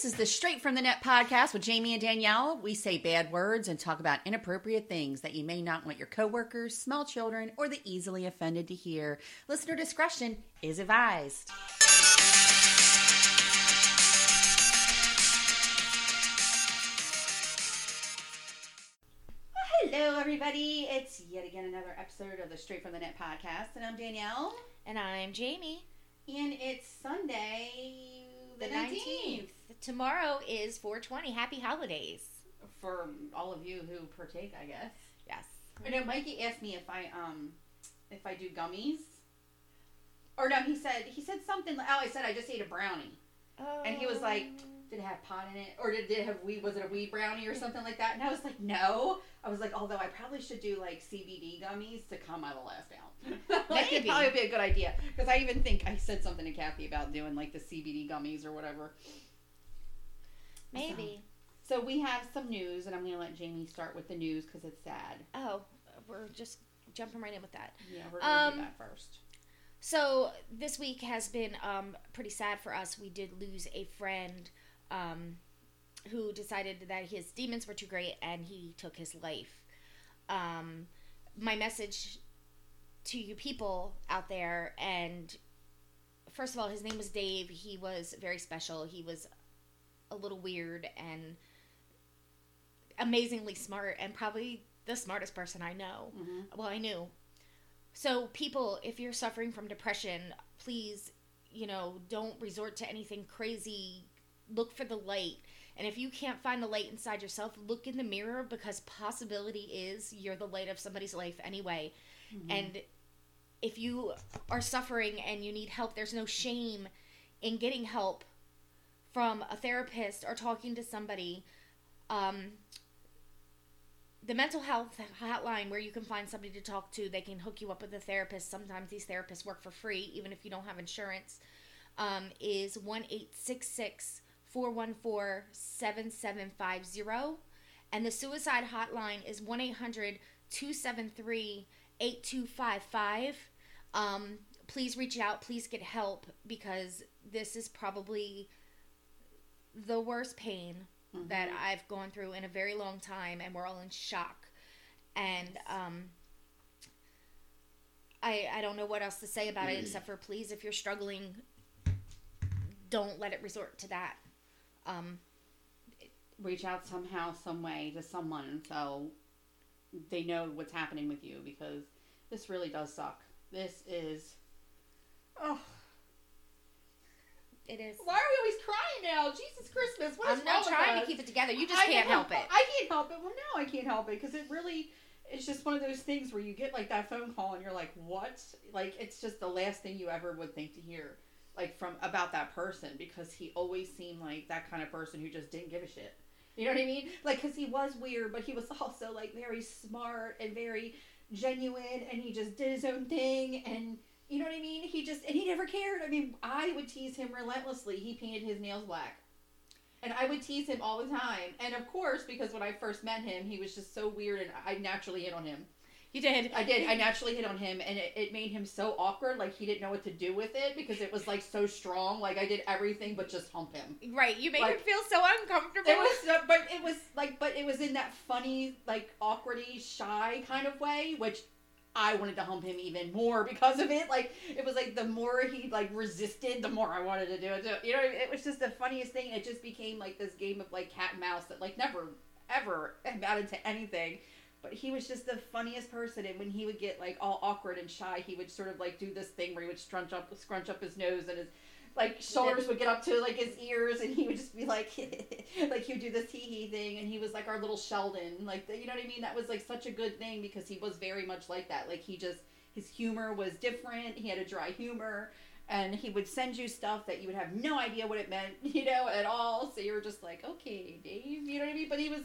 This is the Straight from the Net podcast with Jamie and Danielle. We say bad words and talk about inappropriate things that you may not want your coworkers, small children, or the easily offended to hear. Listener discretion is advised. Hello, everybody. It's yet again another episode of the Straight from the Net podcast, and I'm Danielle. And I'm Jamie. And it's Sunday, The 19th. Tomorrow is 420. Happy holidays. for all of you who partake, I guess. Yes. I know Mikey asked me if I um if I do gummies. Or no, he said he said something. like- Oh, I said I just ate a brownie. oh. And he was like, Did it have pot in it, or did it have weed? Was it a weed brownie or something like that? And I was like, No. I was like, although I probably should do like CBD gummies to calm my last down. like it'd probably be a good idea because I even think I said something to Kathy about doing like the CBD gummies or whatever. Maybe. So we have some news, and I'm going to let Jamie start with the news because it's sad. Oh, we're just jumping right in with that. Yeah, we're going to Um, do that first. So this week has been um, pretty sad for us. We did lose a friend um, who decided that his demons were too great and he took his life. Um, my message to you people out there, and first of all, his name was Dave. He was very special. He was a little weird and amazingly smart, and probably the smartest person I know. Mhm. Well, I knew. So, people, if you're suffering from depression, please, you know, don't resort to anything crazy. Look for the light. And if you can't find the light inside yourself, look in the mirror because possibility is you're the light of somebody's life anyway. And if you are suffering and you need help, there's no shame in getting help from a therapist or talking to somebody. Um, the mental health hotline where you can find somebody to talk to they can hook you up with a therapist. Sometimes these therapists work for free even if you don't have insurance. Um, is 1-866-414-7750 and the suicide hotline is 1-800-273-8255 um, please reach out. Please get help because this is probably the worst pain that I've gone through in a very long time, and we're all in shock. And um, I I don't know what else to say about it except for please, if you're struggling, don't let it resort to that. Um, reach out somehow, some way to someone so they know what's happening with you because this really does suck. This is. Oh, it is. why are we always crying now? Jesus Christmas! What is I'm not trying to keep it together. You just I can't help it. I can't help it. Well, no, I can't help it because it really. It's just one of those things where you get like that phone call and you're like, "What?" Like it's just the last thing you ever would think to hear, like from about that person because he always seemed like that kind of person who just didn't give a shit. You know what I mean? Like, because he was weird, but he was also like very smart and very genuine, and he just did his own thing, and you know what I mean? He just and he never cared. I mean, I would tease him relentlessly. He painted his nails black. And I would tease him all the time. And of course, because when I first met him, he was just so weird and I naturally hit on him. You did. I did. I naturally hit on him and it, it made him so awkward. Like he didn't know what to do with it because it was like so strong. Like I did everything but just hump him. Right. You made Like- him feel so uncomfortable. It was, uh, but it was like, but it was in that funny, like awkwardy, shy kind of way, which I wanted to hump him even more because of it. Like it was like the more he like resisted, the more I wanted to do it. You know, it was just the funniest thing. It just became like this game of like cat and mouse that like never ever amounted to anything. But he was just the funniest person, and when he would get like all awkward and shy, he would sort of like do this thing where he would scrunch up, scrunch up his nose, and his like shoulders would get up to like his ears, and he would just be like, like he would do this hee hee thing, and he was like our little Sheldon, like you know what I mean? That was like such a good thing because he was very much like that. Like he just his humor was different. He had a dry humor. And he would send you stuff that you would have no idea what it meant, you know, at all. So you were just like, okay, Dave, you know what I mean? But he was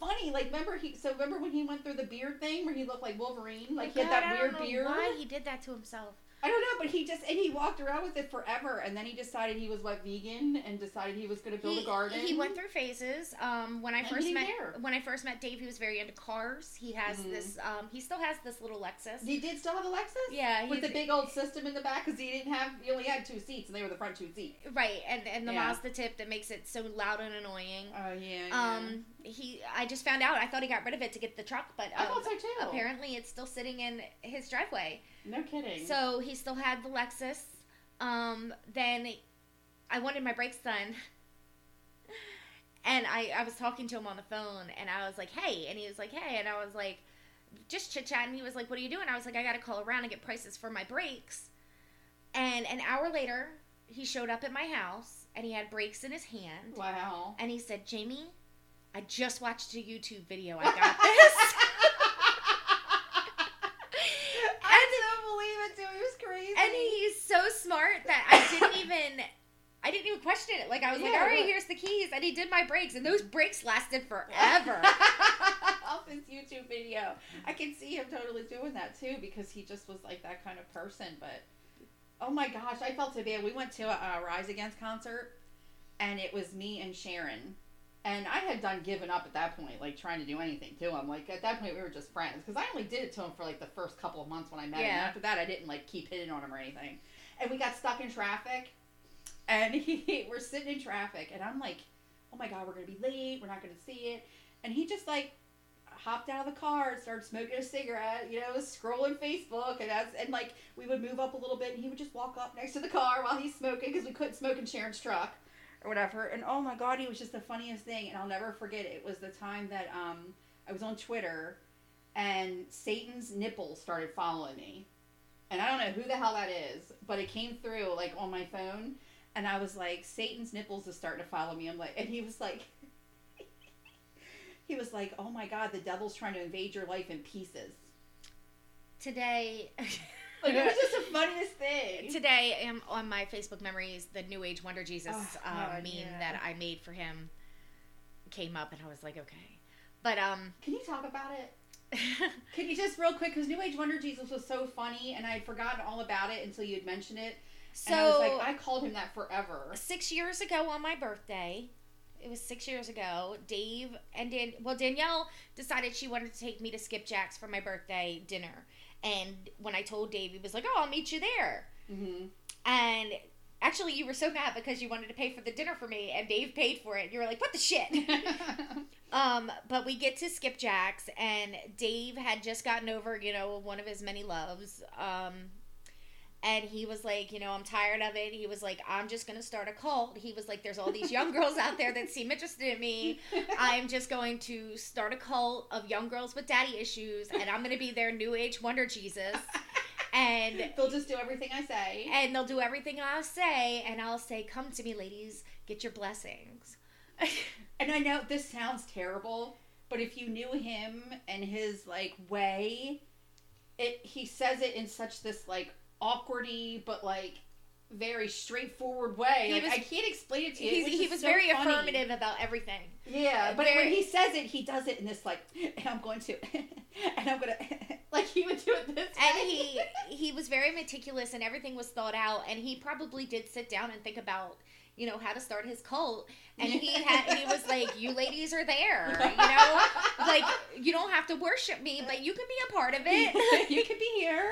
funny. Like, remember he? So remember when he went through the beard thing where he looked like Wolverine? Like he had Oh God, that I weird don't know beard. Why he did that to himself? I don't know, but he just and he walked around with it forever, and then he decided he was what vegan, and decided he was going to build he, a garden. He went through phases. Um, when I And first met care. when I first met Dave, he was very into cars. He has Mhm. this. Um, he still has this little Lexus. He did still have a Lexus. Yeah, with the big old system in the back because he didn't have. He only had two seats, and they were the front two seats. Right, and and the Yeah. Mazda tip that makes it so loud and annoying. Oh yeah. Um, he. I just found out. I thought he got rid of it to get the truck, but I um, thought so too. apparently it's still sitting in his driveway. No kidding. So he still had the Lexus. Um, then I wanted my brakes done. And I, I was talking to him on the phone and I was like, hey. And he was like, hey. And I was like, just chit chatting. He was like, what are you doing? I was like, I got to call around and get prices for my brakes. And an hour later, he showed up at my house and he had brakes in his hand. wow. And he said, Jamie, I just watched a YouTube video. I got this. I don't believe it too. He was crazy. and he's so smart that I didn't even I didn't even question it. Like I was like, all right, here's the keys, and he did my brakes, and those brakes lasted forever. Off his YouTube video, I can see him totally doing that too because he just was like that kind of person. But oh my gosh, I felt so bad. We went to a, a Rise Against concert, and it was me and Sharon. And I had done given up at that point, like trying to do anything to him. Like at that point, we were just friends because I only did it to him for like the first couple of months when I met him. Yeah. After that, I didn't like keep hitting on him or anything. And we got stuck in traffic, and he, we're sitting in traffic, and I'm like, "Oh my god, we're gonna be late. We're not gonna see it." And he just like hopped out of the car and started smoking a cigarette, you know, scrolling Facebook, and as and like we would move up a little bit, and he would just walk up next to the car while he's smoking because we couldn't smoke in Sharon's truck or whatever. And oh my god, he was just the funniest thing, and I'll never forget it. It was the time that um I was on Twitter, and Satan's nipples started following me, and I don't know who the hell that is, but it came through like on my phone. And I was like, Satan's nipples is starting to follow me. I'm like, and he was like, he was like, oh my god, the devil's trying to invade your life in pieces. today, Like it was just the funniest thing. today, um, on my Facebook memories, the New Age Wonder Jesus Oh, um, God, meme yeah. that I made for him came up, and I was like, okay, but um, Can you talk about it? Can you just real quick? Because New Age Wonder Jesus was so funny, and I had forgotten all about it until you had mentioned it. so and I was like, I called him that forever. six years ago on my birthday. It was six years ago. Dave and Dan, well, Danielle decided she wanted to take me to Skipjack's for my birthday dinner. And when I told Dave, he was like, "Oh, I'll meet you there." hmm And actually, you were so mad because you wanted to pay for the dinner for me, and Dave paid for it. You were like, "What the shit?" um, but we get to Skipjack's, and Dave had just gotten over, you know, one of his many loves. Um, and he was like, you know, I'm tired of it. He was like, I'm just gonna start a cult. He was like, there's all these young girls out there that seem interested in me. I'm just going to start a cult of young girls with daddy issues, and I'm gonna be their new age wonder Jesus. And They'll just do everything I say. and they'll do everything I'll say, and I'll say, "Come to me, ladies, get your blessings." And I know this sounds terrible, but if you knew him and his like way, it he says it in such this like awkwardy but like very straightforward way. He like was- I can't explain it to you. He was so very funny. affirmative about everything. Yeah, but Very- when he says it, he does it in this like, and I'm going to, and I'm gonna, like he would do it this And way. he he was very meticulous, and everything was thought out. And he probably did sit down and think about, you know, how to start his cult. And he had he was like, "You ladies are there, you know, like you don't have to worship me, but you can be a part of it." you could be here.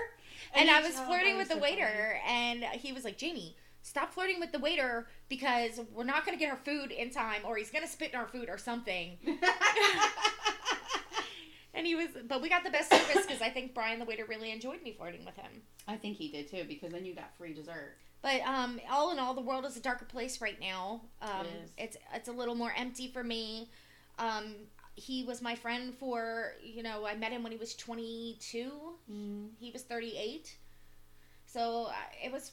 And I was flirting with the so funny. waiter, and he was like, "Jamie, stop flirting with the waiter because we're not going to get our food in time, or he's going to spit in our food or something." And he was, but we got the best service because I think Brian the waiter really enjoyed me flirting with him. I think he did too, because then you got free dessert. But um, all in all, the world is a darker place right now. Um, It is. It's it's a little more empty for me. Um, he was my friend for you know I met him when he was 22. He was 38. So uh, it was,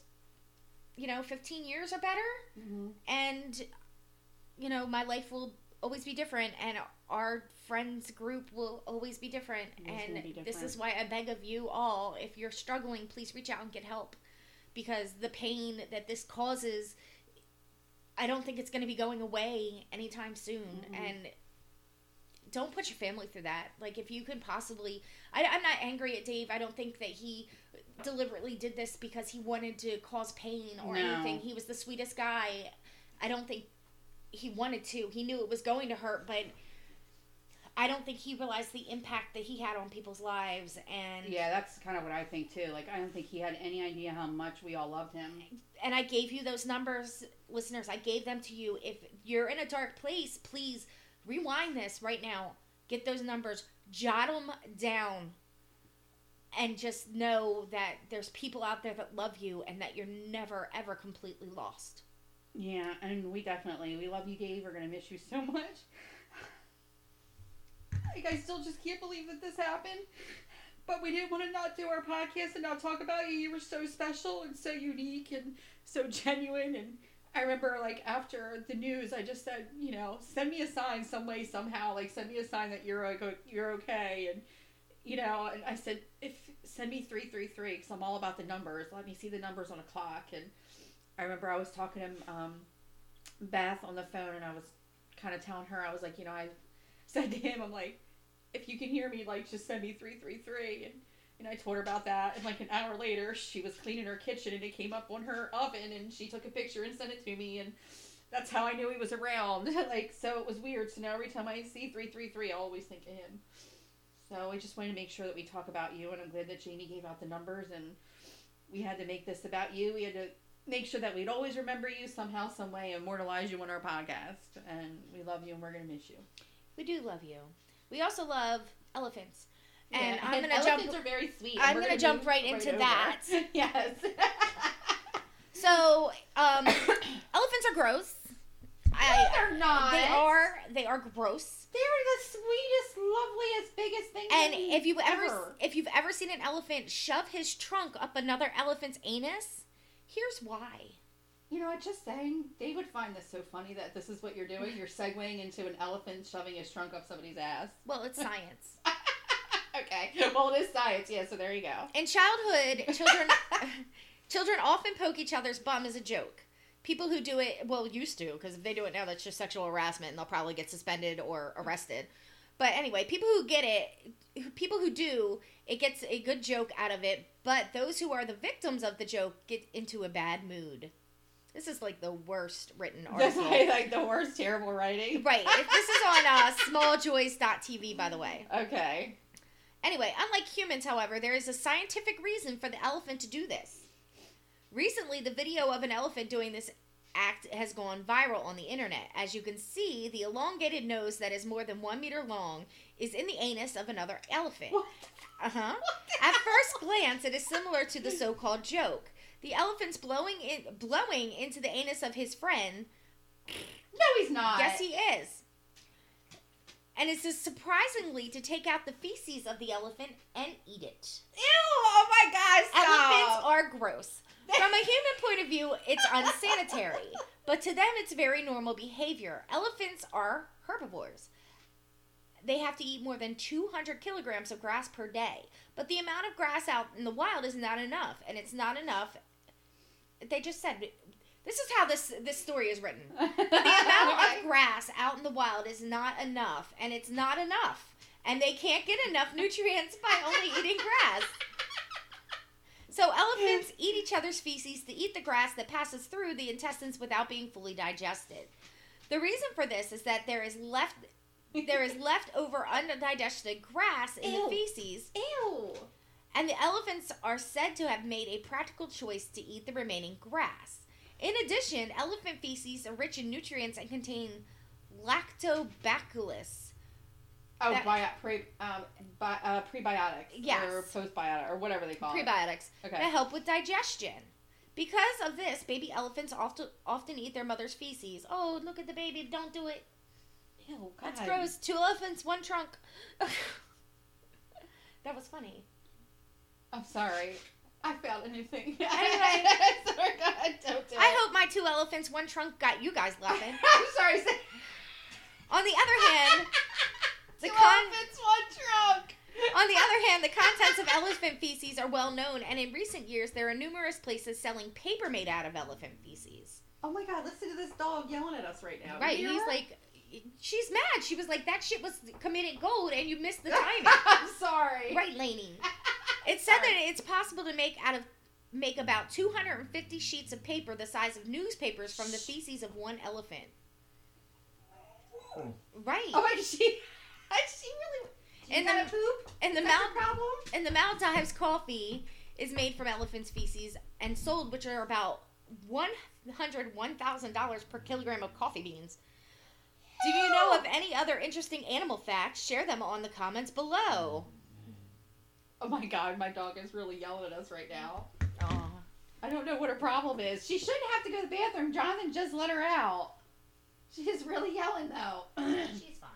you know, 15 years or better. Mm-hmm. And, you know, my life will always be different and our friends group will always be different. Is and be this is why I beg of you all, if you're struggling, please reach out and get help. Because the pain that this causes, I don't think it's going to be going away anytime soon. Mhm. And don't put your family through that. Like, if you can possibly, I, I'm not angry at Dave. I don't think that he, deliberately did this because he wanted to cause pain or No. anything. He was the sweetest guy. I don't think he wanted to. He knew it was going to hurt, but I don't think he realized the impact that he had on people's lives. And Yeah, that's kind of what I think too. Like, I don't think he had any idea how much we all loved him. and I gave you those numbers, listeners. I gave them to you. If you're in a dark place, please rewind this right now. Get those numbers, jot them down, and just know that there's people out there that love you and that you're never, ever completely lost. Yeah, and we definitely we love you, Dave. We're gonna miss you so much. Like, I still just can't believe that this happened. But we didn't want to not do our podcast and not talk about you. You were so special and so unique and so genuine. And I remember, like, after the news, I just said, you know, send me a sign some way, somehow. Like, send me a sign that you're like, you're okay. And, you know, and I said, if send me 333 because I'm all about the numbers. Let me see the numbers on a clock. And I remember I was talking to um, Beth on the phone and I was kind of telling her, I was like, you know, I said to him, I'm like, if you can hear me, like, just send me 333. And, and I told her about that. And, like, an hour later, she was cleaning her kitchen and it came up on her oven and she took a picture and sent it to me. And that's how I knew he was around. like, so it was weird. So now every time I see 333, I always think of him. So I just wanted to make sure that we talk about you. And I'm glad that Jamie gave out the numbers and we had to make this about you. We had to make sure that we'd always remember you somehow, some way, immortalize you on our podcast. And we love you and we're going to miss you. We do love you. We also love elephants. And I'm gonna elephants jump- are very sweet. I'm and we're gonna jump move right into over. that. yes. So, um, elephants are gross. I, they're not. They are. They are gross. They're the sweetest, loveliest, biggest thing. And if you ever, ever. if you've ever seen an elephant shove his trunk up another elephant's anus, here's why. You know, what, just saying, they would find this so funny that this is what you're doing. You're segueing into an elephant shoving his trunk up somebody's ass. Well, it's science. Okay. Well, it is science, yeah, so there you go. In childhood, children children often poke each other's bum as a joke. People who do it, well, used to, because if they do it now, that's just sexual harassment, and they'll probably get suspended or arrested. But anyway, people who get it, people who do, it gets a good joke out of it. But those who are the victims of the joke get into a bad mood. This is like the worst written article. like, like the worst, terrible writing. Right. If This is on uh, smalljoys.tv, by the way. Okay. Anyway, unlike humans, however, there is a scientific reason for the elephant to do this. Recently, the video of an elephant doing this act has gone viral on the internet. As you can see, the elongated nose that is more than one meter long is in the anus of another elephant. Uh huh. At first glance, it is similar to the so-called joke. The elephant's blowing in, blowing into the anus of his friend No, he's not. Yes, he is. And it's just surprisingly to take out the feces of the elephant and eat it. Ew! Oh my gosh! Elephants are gross. From a human point of view, it's unsanitary, but to them, it's very normal behavior. Elephants are herbivores. They have to eat more than 200 kilograms of grass per day, but the amount of grass out in the wild is not enough, and it's not enough. They just said this is how this this story is written. The amount of grass out in the wild is not enough, and it's not enough. And they can't get enough nutrients by only eating grass. So elephants eat each other's feces to eat the grass that passes through the intestines without being fully digested. The reason for this is that there is left there is leftover undigested grass in Ew. the feces, Ew! and the elephants are said to have made a practical choice to eat the remaining grass. In addition, elephant feces are rich in nutrients and contain lactobacillus. Oh, That- bio, pre, um, bi, uh, prebiotics. Yes. Or postbiotic, or whatever they call it. prebiotics Okay. that help with digestion. Because of this, baby elephants often often eat their mother's feces. Oh, look at the baby! Don't do it. Ew, God. That's gross. Two elephants, one trunk. that was funny. I'm sorry. I found a new thing. Anyway. sorry, God, don't do it. I hope my two elephants, one trunk got you guys laughing. I'm sorry. Say- On the other hand, the Two con- elephants, one trunk. on the other hand, the contents of elephant feces are well known, and in recent years, there are numerous places selling paper made out of elephant feces. Oh my God! Listen to this dog yelling at us right now. Right? He's like, she's mad. She was like, that shit was committed gold, and you missed the timing. I'm sorry. right, Lainey? It said Sorry. that it's possible to make out of make about 250 sheets of paper the size of newspapers from the feces of one elephant. Hmm. Right. Oh, and she, and she really. And the- poop. and the Is that Mal- your problem. and the Maldives coffee is made from elephant's feces and sold, which are about one hundred one thousand dollars per kilogram of coffee beans. Do you know of any other interesting animal facts? Share them on the comments below. Oh my god, my dog is really yelling at us right now. I don't know what her problem is. She shouldn't have to go to the bathroom. Jonathan just let her out. She is really yelling though. She's fine.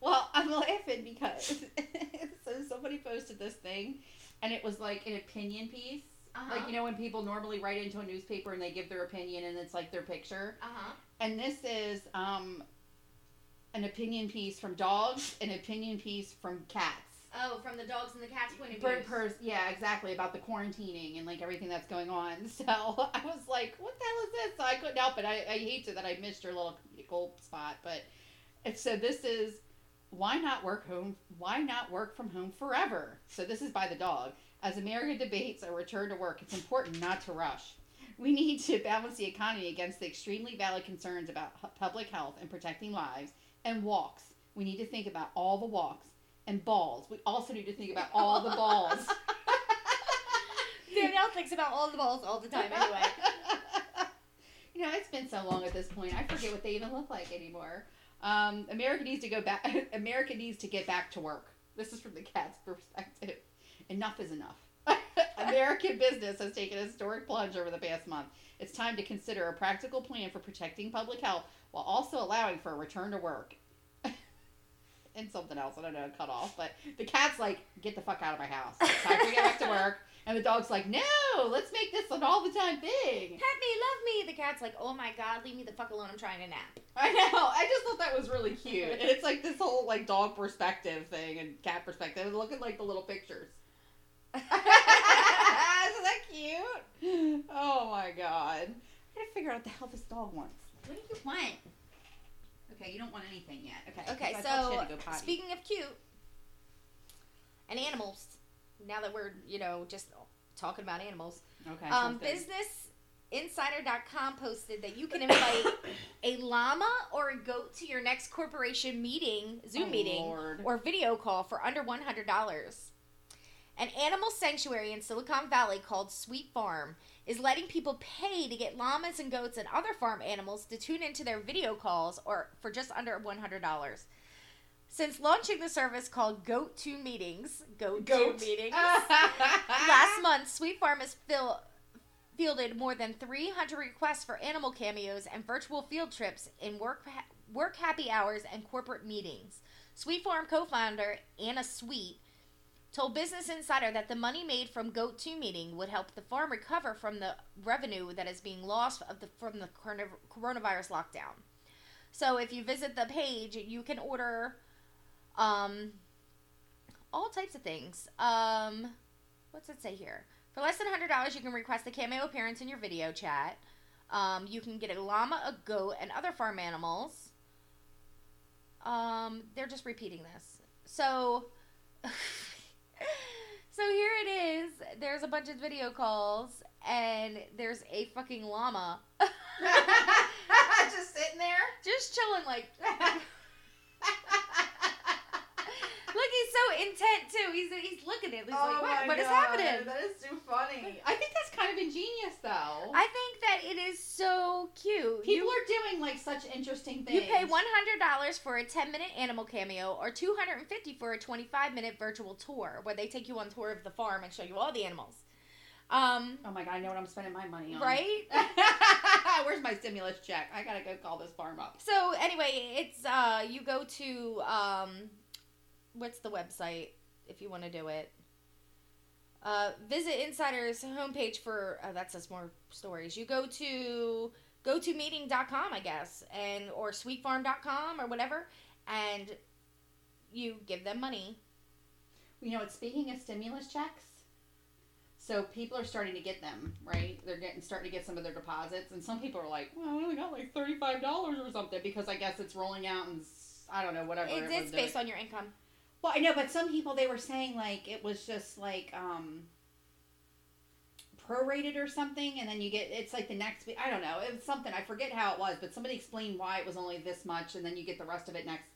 well, I'm laughing because so somebody posted this thing, and it was like an opinion piece. Uh-huh. Like you know when people normally write into a newspaper and they give their opinion and it's like their picture. Uh huh. And this is um, an opinion piece from dogs, an opinion piece from cats. Oh, from the dogs and the cats' point of view. per, yeah, exactly about the quarantining and like everything that's going on. So I was like, "What the hell is this?" So I couldn't help it. I, I hate to that I missed your little gold spot, but it so this is why not work home? Why not work from home forever? So this is by the dog. As America debates a return to work, it's important not to rush. We need to balance the economy against the extremely valid concerns about public health and protecting lives and walks. We need to think about all the walks and balls. We also need to think about all the balls. Danielle thinks about all the balls all the time anyway. you know, it's been so long at this point. I forget what they even look like anymore. Um, America needs to go back. America needs to get back to work. This is from the cat's perspective. Enough is enough. American business has taken a historic plunge over the past month. It's time to consider a practical plan for protecting public health while also allowing for a return to work. And something else, I don't know, cut off. But the cat's like, get the fuck out of my house. It's time to get back to work. And the dog's like, no, let's make this an all the time thing. Pet me, love me. The cat's like, oh my god, leave me the fuck alone. I'm trying to nap. I know. I just thought that was really cute. And it's like this whole like dog perspective thing and cat perspective. And look at like the little pictures. Isn't that cute? Oh my god. I gotta figure out what the hell this dog wants. What do you want? Okay, you don't want anything yet. Okay. Okay, 'cause I thought she so had to go potty. speaking of cute and animals, now that we're, you know, just talking about animals, okay. um, businessinsider.com posted that you can invite a llama or a goat to your next corporation meeting, Zoom Oh, meeting, Lord. or video call for under $100. An animal sanctuary in Silicon Valley called Sweet Farm is letting people pay to get llamas and goats and other farm animals to tune into their video calls or for just under $100. Since launching the service called Goat 2 Meetings, Goat, Goat. 2 Meetings, last month, Sweet Farm has fill, fielded more than 300 requests for animal cameos and virtual field trips in work work happy hours and corporate meetings. Sweet Farm co-founder Anna Sweet told Business Insider that the money made from Goat 2 meeting would help the farm recover from the revenue that is being lost the, from the coronavirus lockdown. So if you visit the page, you can order um, all types of things. Um, what's it say here? For less than $100, you can request a cameo appearance in your video chat. Um, you can get a llama, a goat, and other farm animals. Um, they're just repeating this. So, so here it is. There's a bunch of video calls, and there's a fucking llama just sitting there. just chilling, like. Look, he's so intent too. He's he's looking at. it. He's like, what, what is happening? Oh That is too funny. I think that's kind of ingenious, though. I think that it is so cute. People you, are doing like such interesting things. you pay one hundred dollars for a ten minute animal cameo, or two hundred and fifty for a twenty five minute virtual tour, where they take you on tour of the farm and show you all the animals. Um, Oh my god, I know what I'm spending my money on. right. Where's my stimulus check? I gotta go call this farm up. So anyway, it's uh, you go to um, what's the website if you want to do it. Uh, visit Insider's homepage for uh, that says more stories. You go to go to meeting.com, I guess, and or sweetfarm.com or whatever, and you give them money. You know, it's speaking of stimulus checks, so people are starting to get them, right? They're getting starting to get some of their deposits, and some people are like, "Well, I only got like thirty five dollars or something," because I guess it's rolling out and I don't know whatever. It's, everyone's it's doing. based on your income. Well, I know, but some people they were saying like it was just like um prorated or something, and then you get it's like the next week. I don't know. It was something I forget how it was, but somebody explained why it was only this much, and then you get the rest of it next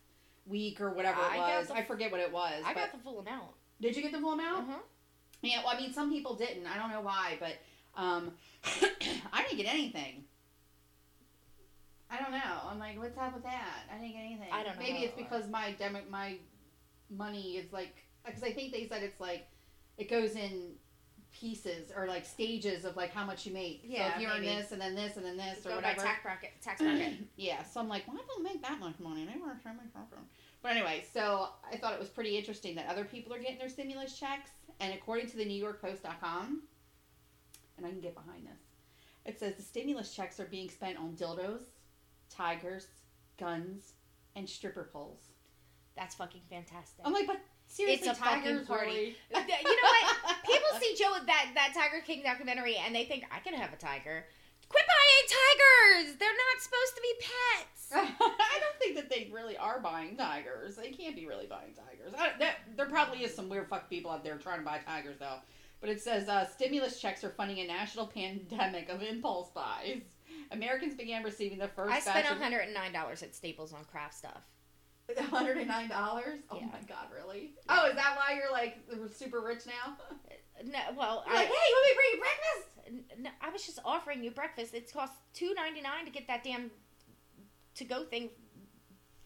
week or whatever I it got was. the- I forget what it was. I got the full amount. did you get the full amount? Uh-huh. Yeah. Well, I mean, some people didn't. I don't know why, but um, I didn't get anything. I don't know. I'm like, what's up with that? I didn't get anything. I don't know Maybe it's because my demo, my money is like because I think they said it's like it goes in pieces or like stages of like how much you make. so Yeah, if you're in this and then this and then this or Go by whatever. tax bracket. Tax bracket. yeah, so I'm like, why don't make that much money? They were so much something. But anyway, so I thought it was pretty interesting that other people are getting their stimulus checks, and according to the New York Post.com, and I can get behind this, it says the stimulus checks are being spent on dildos, tigers, guns, and stripper poles. That's fucking fantastic. I'm like, but seriously, It's a fucking party. really? you know what? People see Joe with that that Tiger King documentary and they think I can have a tiger. Quit buying tigers. They're not supposed to be pets. I don't think that they really are buying tigers. They can't be really buying tigers. I, that, there probably is some weird fuck people out there trying to buy tigers, though. But it says uh, stimulus checks are funding a national pandemic of impulse buys. Americans began receiving the first I spent $109 at Staples on craft stuff. $109. Oh Yeah. my god, really? Oh, is that why you're like super rich now? Uh, no, well, You're like, I, hey, let me bring you breakfast. no, I was just offering you breakfast. It costs two ninety nine to get that damn to go thing.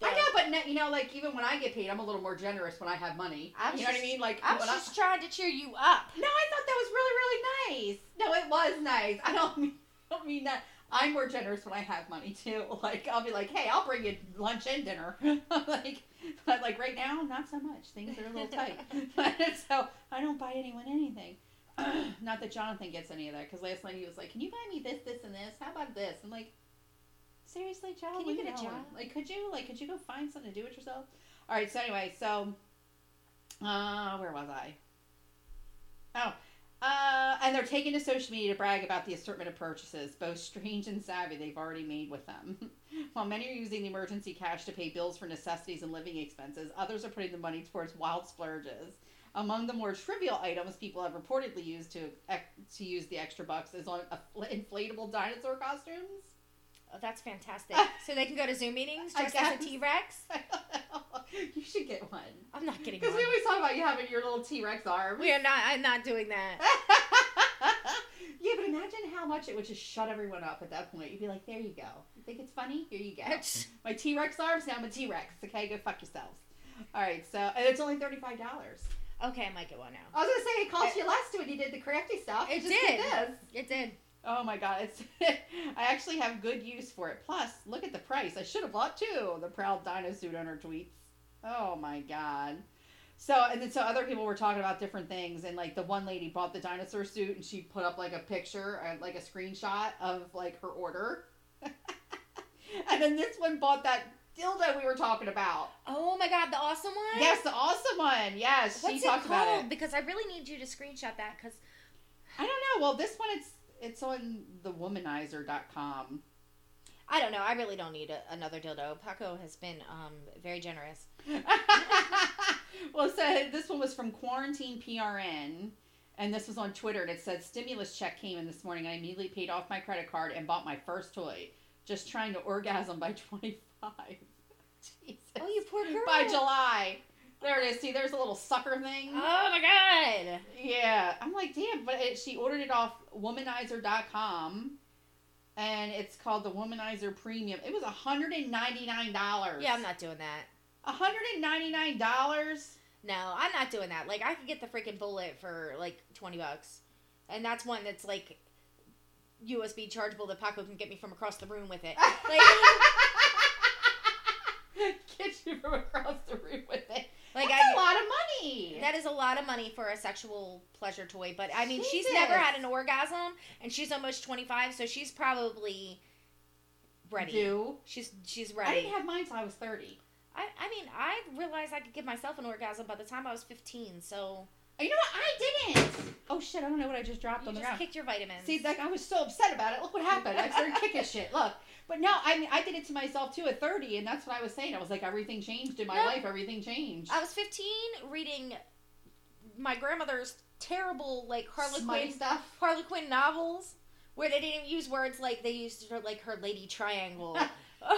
I know, but you know, like even when I get paid, I'm a little more generous when I have money. I you know what I mean? Like I was when I- just trying to cheer you up. No, I thought that was really, really nice. No, it was nice. I don't mean, I don't mean that. I'm more generous when I have money too. Like I'll be like, hey, I'll bring you lunch and dinner. like, but like right now, not so much. Things are a little tight. so I don't buy anyone anything. not that Jonathan gets any of that because last night he was like, can you buy me this, this, and this? How about this? I'm like, seriously, Joe, Can you get a job? Like, could you like could you go find something to do with yourself? All right. So anyway, so uh, where was I? Oh, uh, and they're taking to social media to brag about the assortment of purchases, both strange and savvy, they've already made with them. While many are using the emergency cash to pay bills for necessities and living expenses, others are putting the money towards wild splurges. Among the more trivial items people have reportedly used to to use the extra bucks is on inflatable dinosaur costumes. Oh, that's fantastic. so they can go to Zoom meetings dressed as a T Rex? you should get one I'm not getting one. because we always talk about you having your little T Rex arm. We are not. I'm not doing that. yeah, but imagine how much it would just shut everyone up at that point. You'd be like, there you go. You think it's funny? Here you go. My T Rex arms, now I'm a T Rex. Okay, go fuck yourselves. All right, so, and it's only $35. okay, I might get one now. I was going to say it cost you less to when you did the crafty stuff. It Just did. This. It did. Oh my god, it's I actually have good use for it. Plus, look at the price. I should have bought two. The proud dino suit owner tweets. Oh my god. So and then so other people were talking about different things and like the one lady bought the dinosaur suit and she put up like a picture uh, like a screenshot of like her order. and then this one bought that dildo we were talking about. Oh my god, the awesome one. Yes, the awesome one. Yes, What's she it talked called? about it. Because I really need you to screenshot that. Because I don't know. Well, this one it's it's on thewomanizer.com. I don't know. I really don't need a, another dildo. Paco has been um, very generous. well, so this one was from Quarantine PRN, and this was on Twitter, and it said stimulus check came in this morning. I immediately paid off my credit card and bought my first toy. Just trying to orgasm by twenty five. Jesus. Oh, you poor girl. By July. There it is. See, there's a little sucker thing. Oh my god. Yeah, I'm like, damn. But it, she ordered it off womanizer.com, and it's called the Womanizer Premium. It was hundred and ninety nine dollars. Yeah, I'm not doing that. hundred and ninety nine dollars. No, I'm not doing that. Like I could get the freaking bullet for like twenty bucks, and that's one that's like USB chargeable that Paco can get me from across the room with it. Like, Get you from across the room with it. Like That's a I. lot of money. That is a lot of money for a sexual pleasure toy, but I mean, she's never had an orgasm, and she's almost twenty five, so she's probably ready. Do She's she's ready? I didn't have mine till I was thirty. I, I mean, I realized I could give myself an orgasm by the time I was 15, so Oh, You know what? I didn't. Oh shit! I don't know what I just dropped you on the just ground. kicked your vitamins. See, like I was so upset about it. Look what happened. I started kicking shit. Look. But no, I mean, I did it to myself too at 30, and that's what I was saying. I was like, everything changed in my Yeah. life. Everything changed. I was 15 reading my grandmother's terrible like Harlequin stuff. Harlequin novels where they didn't use words like they used her like her lady triangle. her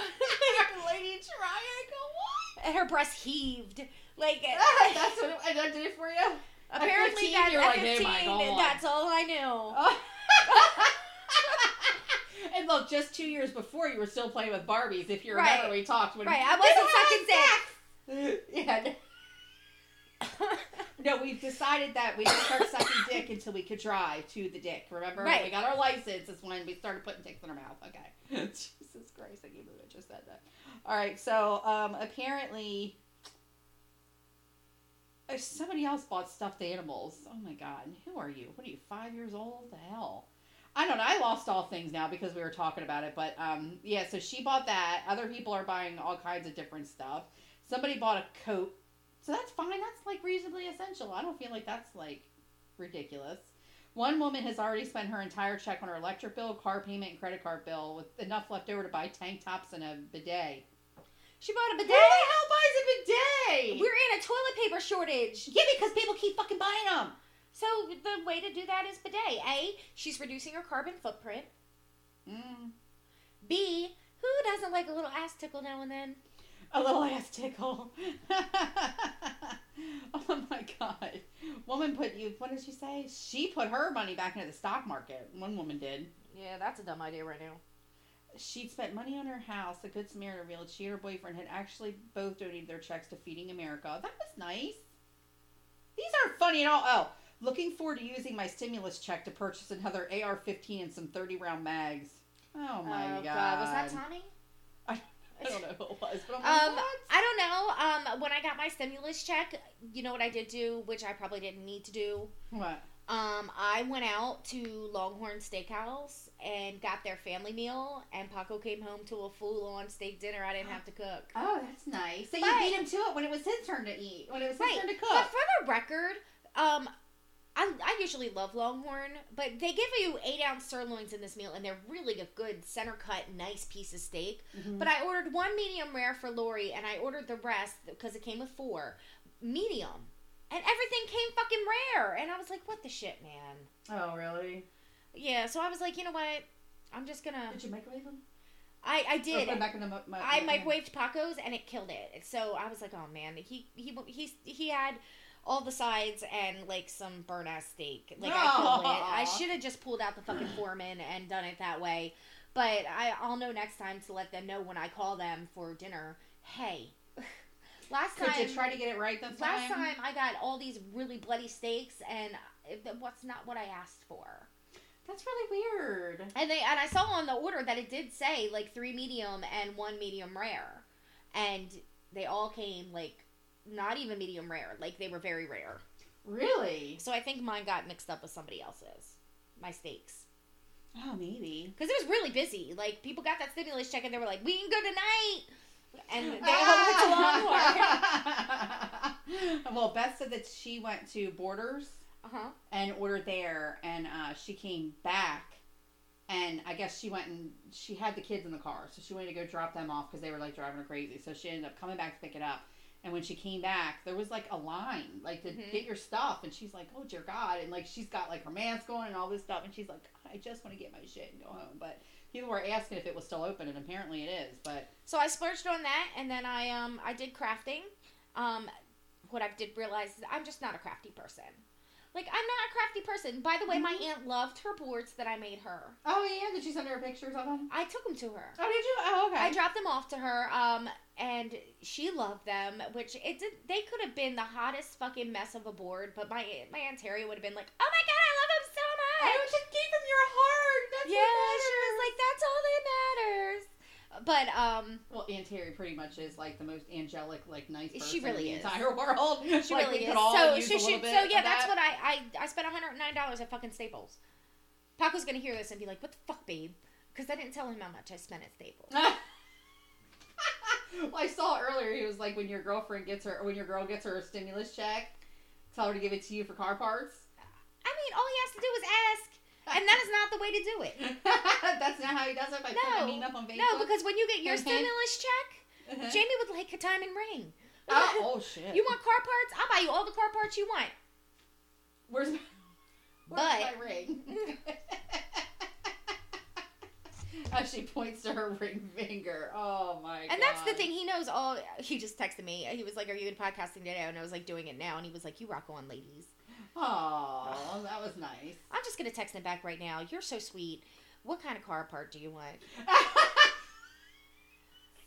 Lady Triangle. What? and her breast heaved. Like that's what it, I did it for you. apparently 15, that you're at like, "Oh 15, my God." that's all I knew. And look, just two years before, you were still playing with Barbies. If you remember, Right. we talked when Right, I wasn't sucking dick. yeah. No, we've decided that we didn't start sucking dick until we could drive to the dick. Remember? When Right. we got our license is when we started putting dicks in our mouth. Okay. Jesus Christ, I can't believe I just said that. All right, so um, apparently uh, somebody else bought stuffed animals. Oh my God, who are you? What are you? Five years old? The hell? I don't know. I lost all things now because we were talking about it, but um, yeah. So she bought that. Other people are buying all kinds of different stuff. Somebody bought a coat, so that's fine. That's like reasonably essential. I don't feel like that's like ridiculous. One woman has already spent her entire check on her electric bill, car payment, and credit card bill, with enough left over to buy tank tops and a bidet. she bought a Who bidet. the hell buys a bidet? We're in a toilet paper shortage. yeah, because people keep fucking buying them. So the way to do that is bidet. A, she's reducing her carbon footprint. Mm. B, who doesn't like a little ass tickle now and then? A little ass tickle. oh my god. Woman put you what did she say? She put her money back into the stock market. One woman did. Yeah, that's a dumb idea right now. She'd spent money on her house. The Good Samaritan revealed she and her boyfriend had actually both donated their checks to Feeding America. That was nice. These aren't funny at all. Oh, looking forward to using my stimulus check to purchase another AR-15 and some 30-round mags. Oh my oh, god. Was that Tommy? I don't know who it was, but I'm like, Um, what? I don't know. Um, when I got my stimulus check, you know what I did do, which I probably didn't need to do. What? Um, I went out to Longhorn Steakhouse and got their family meal, and Paco came home to a full-on steak dinner. I didn't have to cook. Oh, that's nice. So But- you beat him to it when it was his turn to eat, when it was his Right, turn to cook. But for the record, um, I, I usually love Longhorn, but they give you eight ounce sirloins in this meal, and they're really a good center cut, nice piece of steak. Mhm. But I ordered one medium rare for Lori, and I ordered the rest because it came with four medium, and everything came fucking rare. And I was like, "What the shit, man?" oh, really? Yeah, so I was like, you know what? I'm just gonna. Did you microwave them? I I did. put 'em back in the. mu- mu- I microwaved Paco's and it killed it. So I was like, oh man, he he he he had all the sides and like some burnt ass steak. Like I killed it. I should have just pulled out the fucking foreman and done it that way. But I I'll know next time to let them know when I call them for dinner. Hey, last Could time you try to get it right this last time? time I got all these really bloody steaks and what's not what I asked for. That's really weird. And they and I saw on the order that it did say like three medium and one medium rare, and they all came like not even medium rare, like they were very rare. Really? So I think mine got mixed up with somebody else's, my steaks, Oh, maybe. because it was really busy. Like people got that stimulus check and they were like, "We can go tonight," and they all went to Longhorn. well, Beth said that she went to Borders Uh huh. and ordered there, and uh, she came back, and I guess she went and she had the kids in the car, so she wanted to go drop them off because they were like driving her crazy. So she ended up coming back to pick it up, and when she came back, there was like a line like to Mhm. get your stuff, and she's like, "Oh dear God!" and like she's got like her mask on and all this stuff, and she's like, "God, "I just want to get my shit and go home," but. People were asking if it was still open, and apparently it is. But So I splurged on that, and then I um I did crafting. Um, what I did realize is I'm just not a crafty person. Like I'm not a crafty person. By the way, my aunt loved her boards that I made her. oh yeah, did she send her pictures of them? I took them to her. Oh, did you? Oh, okay. I dropped them off to her, um, and she loved them. Which it did. They could have been the hottest fucking mess of a board, but my my aunt Terry would have been like, "Oh my god, I love them so much I just gave them your heart. That's yeah, what she was like, "That's all that matters." But um, Well, Aunt Terry pretty much is like the most angelic, like nice person She really in the is. entire world. She like, really we is. all So, use so, a she, so yeah, that's that. what I, I I spent one hundred and nine dollars at fucking Staples. Paco's gonna hear this and be like, "What the fuck, babe?" Because I didn't tell him how much I spent at Staples. well, I saw earlier. He was like, when your girlfriend gets her, when your girl gets her a stimulus check, tell her to give it to you for car parts. I mean, all he has to do is ask. and that is not the way to do it. That's not how he does it by No. putting up on Facebook. No, because when you get your stimulus check, Uh-huh. Jamie would like a diamond ring. oh, oh shit. You want car parts? I'll buy you all the car parts you want. Where's my, where's But- my ring? As she points to her ring finger. Oh my god. And that's the thing. He knows all. He just texted me. He was like, "Are you in podcasting today?" And I was like, "Doing it now." And he was like, "You rock on, ladies." Oh, that was nice. I'm just gonna text him back right now. You're so sweet. What kind of car part do you want?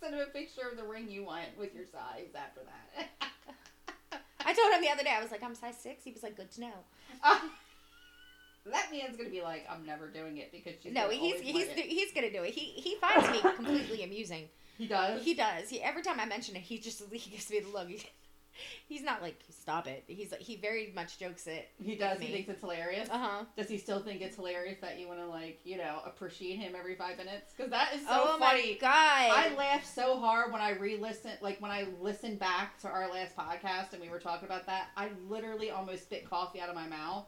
Send him a picture of the ring you want with your size after that. I told him the other day. I was like, "I'm size six. He was like, "Good to know." That man's gonna be like, I'm never doing it because she's no, he's he's it." he's gonna do it. He he finds me completely amusing. he does. He does. He every time I mention it, he just he gives me the look. He, he's not like stop it. He's like he very much jokes it. He does. He thinks it's hilarious. Uh huh. Does he still think it's hilarious that you want to like, you know, appreciate him every five minutes? Because that is so oh funny. my god. I laughed so hard when I re-listened, like when I listened back to our last podcast and we were talking about that. I literally almost spit coffee out of my mouth.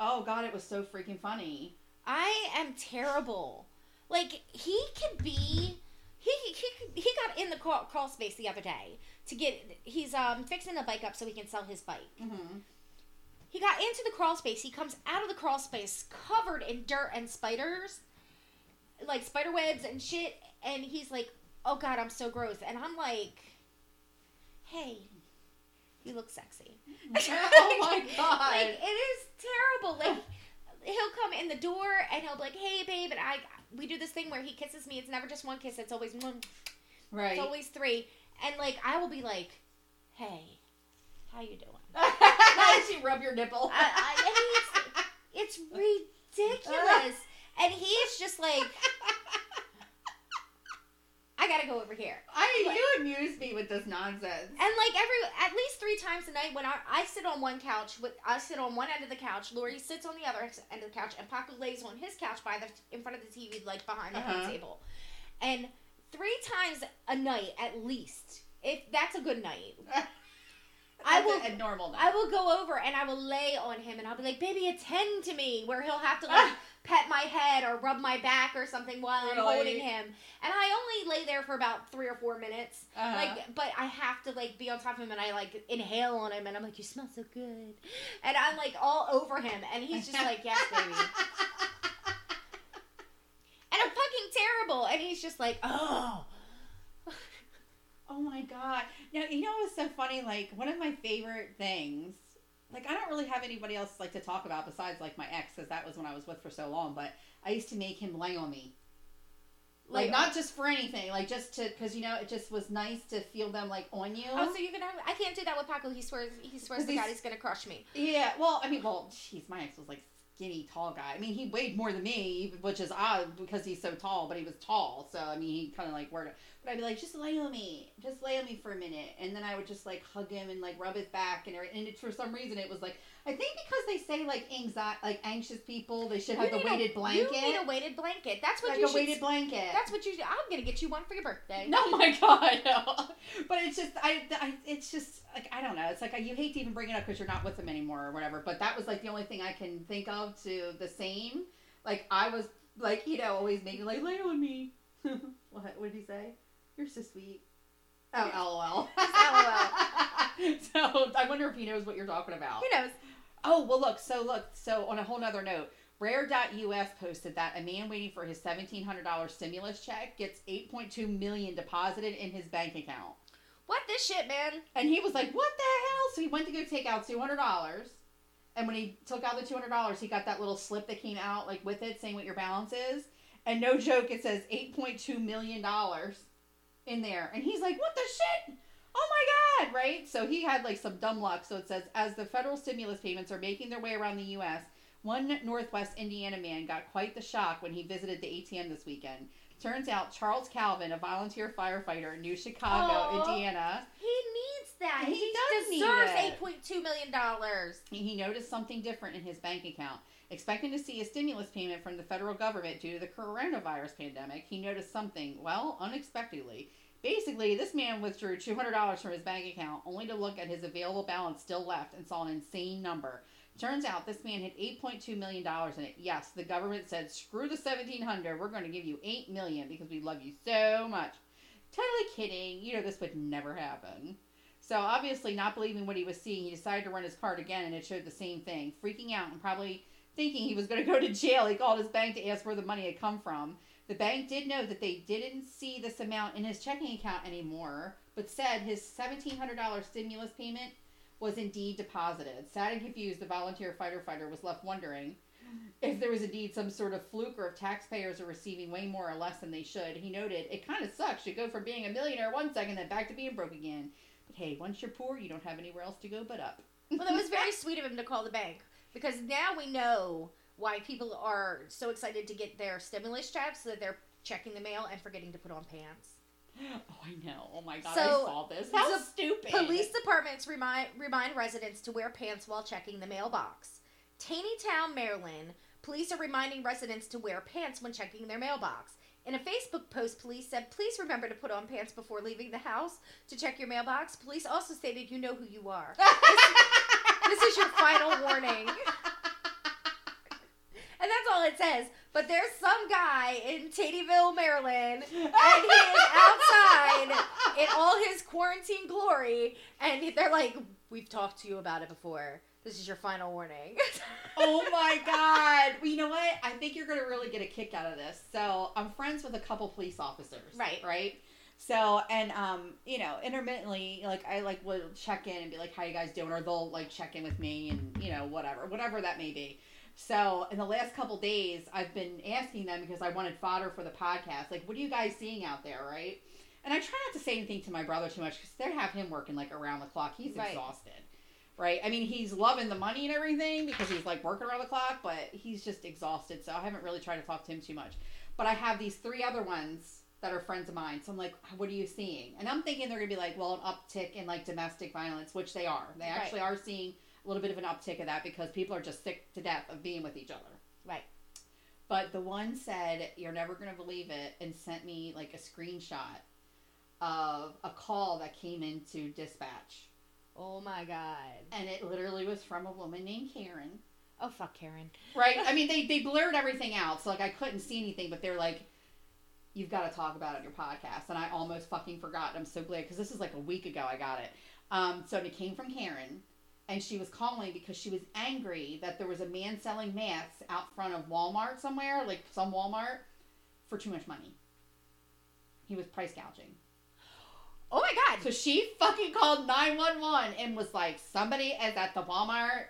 Oh God, it was so freaking funny. I am terrible. Like he could be. He he he got in the crawl, crawl space the other day to get. He's um fixing the bike up so he can sell his bike. Mm-hmm. He got into the crawl space. He comes out of the crawl space covered in dirt and spiders, like spider webs and shit. And he's like, "Oh God, I'm so gross." And I'm like, "Hey, you look sexy." oh my God. Like it is terrible. Like he'll come in the door and he'll be like, "Hey, babe," and I we do this thing where he kisses me. It's never just one kiss. It's always one. right. It's always three. And like I will be like, "Hey, how you doing?" Did she rub your nipple? I, I, and It's ridiculous. And he's just like, I gotta go over here. I you amuse me with this nonsense. And like every at least three times a night when I, I sit on one couch with I sit on one end of the couch, Lori sits on the other end of the couch, and Paco lays on his couch by the in front of the TV, like behind the Uh-huh. table. And three times a night at least, if that's a good night, I will- a, a normal night. I will go over and I will lay on him and I'll be like, baby, attend to me. Where he'll have to like pet my head or rub my back or something while I'm holding him. And I only lay there for about three or four minutes. Uh-huh. Like, but I have to like be on top of him and I like inhale on him and I'm like, you smell so good. And I'm like all over him and he's just like, yes, baby. And I'm fucking terrible. And he's just like, oh. Oh my god! Now you know what's so funny? Like one of my favorite things. Like I don't really have anybody else like to talk about besides like my ex, because that was when I was with for so long. But I used to make him lay on me, like Lay not just for anything, like just to because you know it just was nice to feel them like on you. Oh, so you're gonna? I can't do that with Paco. He swears. He swears to God he's- he's gonna crush me. Yeah, well, I mean, well, jeez, my ex was like skinny, tall guy. I mean, he weighed more than me, which is odd because he's so tall, but he was tall. So, I mean, he kind of like worked. But I'd be like, just lay on me, just lay on me for a minute, and then I would just like hug him and like rub his back and everything. And it, for some reason, it was like I think because they say like anxiety, like anxious people, they should have You the need a- weighted blanket, You need a weighted blanket. That's what like you a should. weighted blanket. That's what you. I'm gonna get you one for your birthday. No, my God, no. But it's just, I, I, it's just like I don't know. It's like you hate to even bring it up because you're not with them anymore or whatever. But that was like the only thing I can think of to the same. Like I was like you know always making like lay on me. what what did he say? You're so sweet. Oh, lol. lol. so I wonder if he knows what you're talking about. Who knows? Oh, well, look. So, look. So, on a whole nother note, Rare.us posted that a man waiting for his $1,700 stimulus check gets 8.2 million deposited in his bank account. What this shit, man? And he was like, what the hell? So, he went to go take out $200. And when he took out the $200, he got that little slip that came out, like, with it saying what your balance is. And no joke, it says $8.2 million in there. And he's like, what the shit? Oh my God, right? So he had like some dumb luck. So it says, as the federal stimulus payments are making their way around the U.S., one Northwest Indiana man got quite the shock when he visited the ATM this weekend. Turns out Charles Calvin, a volunteer firefighter in New Chicago, Aw. Indiana, He needs that. He He, does need deserves it. eight point two million dollars. he noticed something different in his bank account. Expecting to see a stimulus payment from the federal government due to the coronavirus pandemic, he noticed something, well, unexpectedly. Basically, this man withdrew $200 from his bank account only to look at his available balance still left and saw an insane number Turns out this man had $8.2 million in it. Yes, the government said, screw the 1700 we're going to give you 8 million because we love you so much. Totally kidding. You know, this would never happen. So, obviously, not believing what he was seeing, he decided to run his card again and it showed the same thing. Freaking out and probably thinking he was going to go to jail, he called his bank to ask where the money had come from. The bank did know that they didn't see this amount in his checking account anymore, but said his $1,700 stimulus payment was indeed deposited. Sad and confused, the volunteer fighter fighter was left wondering if there was indeed some sort of fluke or if taxpayers are receiving way more or less than they should. He noted, it kind of sucks. You go from being a millionaire one second, then back to being broke again. But hey, once you're poor, you don't have anywhere else to go but up. Well, that was very sweet of him to call the bank because now we know why people are so excited to get their stimulus checks so that they're checking the mail and forgetting to put on pants. Oh, I know. Oh my god, So, I saw this. How stupid. Police departments remind remind residents to wear pants while checking the mailbox. Taneytown, Maryland, police are reminding residents to wear pants when checking their mailbox. In a Facebook post, police said, "Please remember to put on pants before leaving the house to check your mailbox." Police also stated, "You know who you are. This is your final warning." And that's all it says. But there's some guy in Tatyville, Maryland, and he is outside in all his quarantine glory, and they're like, "We've talked to you about it before. This is your final warning." oh my god. Well, you know what? I think you're going to really get a kick out of this. So, I'm friends with a couple police officers. Right. Right? So, and um, you know, intermittently, like I like will check in and be like, "How you guys doing?" Or they'll like check in with me and you know whatever, whatever that may be. So, in the last couple days, I've been asking them because I wanted fodder for the podcast. Like, what are you guys seeing out there, right? And I try not to say anything to my brother too much because they have him working like around the clock. He's Right. exhausted, right? I mean, he's loving the money and everything because he's like working around the clock, but he's just exhausted. So I haven't really tried to talk to him too much. But I have these three other ones that are friends of mine. So I'm like, what are you seeing? And I'm thinking they're gonna be like, well, an uptick in like domestic violence, which they are. They Right. actually are seeing a little bit of an uptick of that because people are just sick to death of being with each other. Right. But the one said, You're never going to believe it, and sent me like a screenshot of a call that came into dispatch. oh my god. And it literally was from a woman named Karen. Oh fuck, Karen. Right? I mean, they, they blurred everything out, so like I couldn't see anything, but they're like, You've got to talk about it on your podcast. And I almost fucking forgot. I'm so glad because this is like a week ago I got it. Um, so it came from Karen, and she was calling because she was angry that there was a man selling masks out front of Walmart somewhere, like some Walmart, for too much money. He was price gouging. Oh my god. So she fucking called 911 and was like, somebody is at the Walmart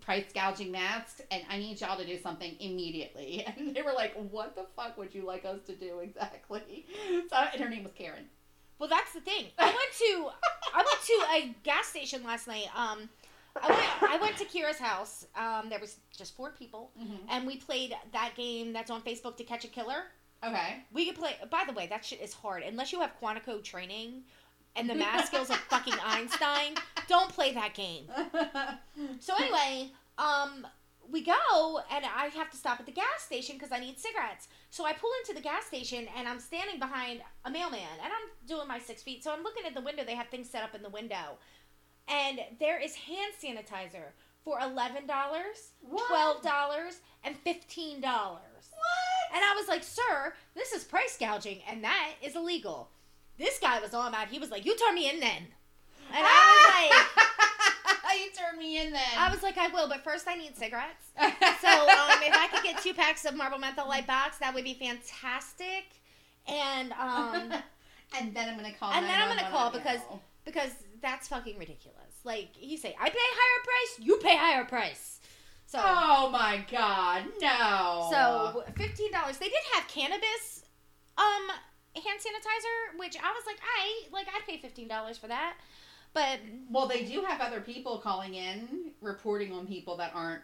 price gouging masks and I need y'all to do something immediately. And they were like, what the fuck would you like us to do exactly? So, and her name was Karen. Well, that's the thing. I went to I went to a gas station last night. Um, I went I went to Kira's house. Um, there was just four people, and we played that game that's on Facebook to catch a killer. Okay. We could play. By the way, that shit is hard unless you have Quantico training and the math skills of fucking Einstein. Don't play that game. So anyway, um, we go and I have to stop at the gas station because I need cigarettes. So I pull into the gas station and I'm standing behind a mailman and I'm doing my six feet. So I'm looking at the window. They have things set up in the window, and there is hand sanitizer for eleven dollars, What? twelve dollars, and fifteen dollars. what? And I was like, "Sir, this is price gouging, and that is illegal." This guy was all mad. He was like, "You turn me in then," and I was like. you turn me in then. I was like, I will, but first I need cigarettes. So um, if I could get two packs of Marlboro Menthol Light Box, that would be fantastic. And um, and then I'm gonna call. And then I'm gonna call because- because that's fucking ridiculous. Like he say, I pay higher price, you pay higher price. So Oh my god, no. so fifteen dollars. They did have cannabis um hand sanitizer, which I was like, I like I'd pay fifteen dollars for that. But Well, they do have other people calling in reporting on people that aren't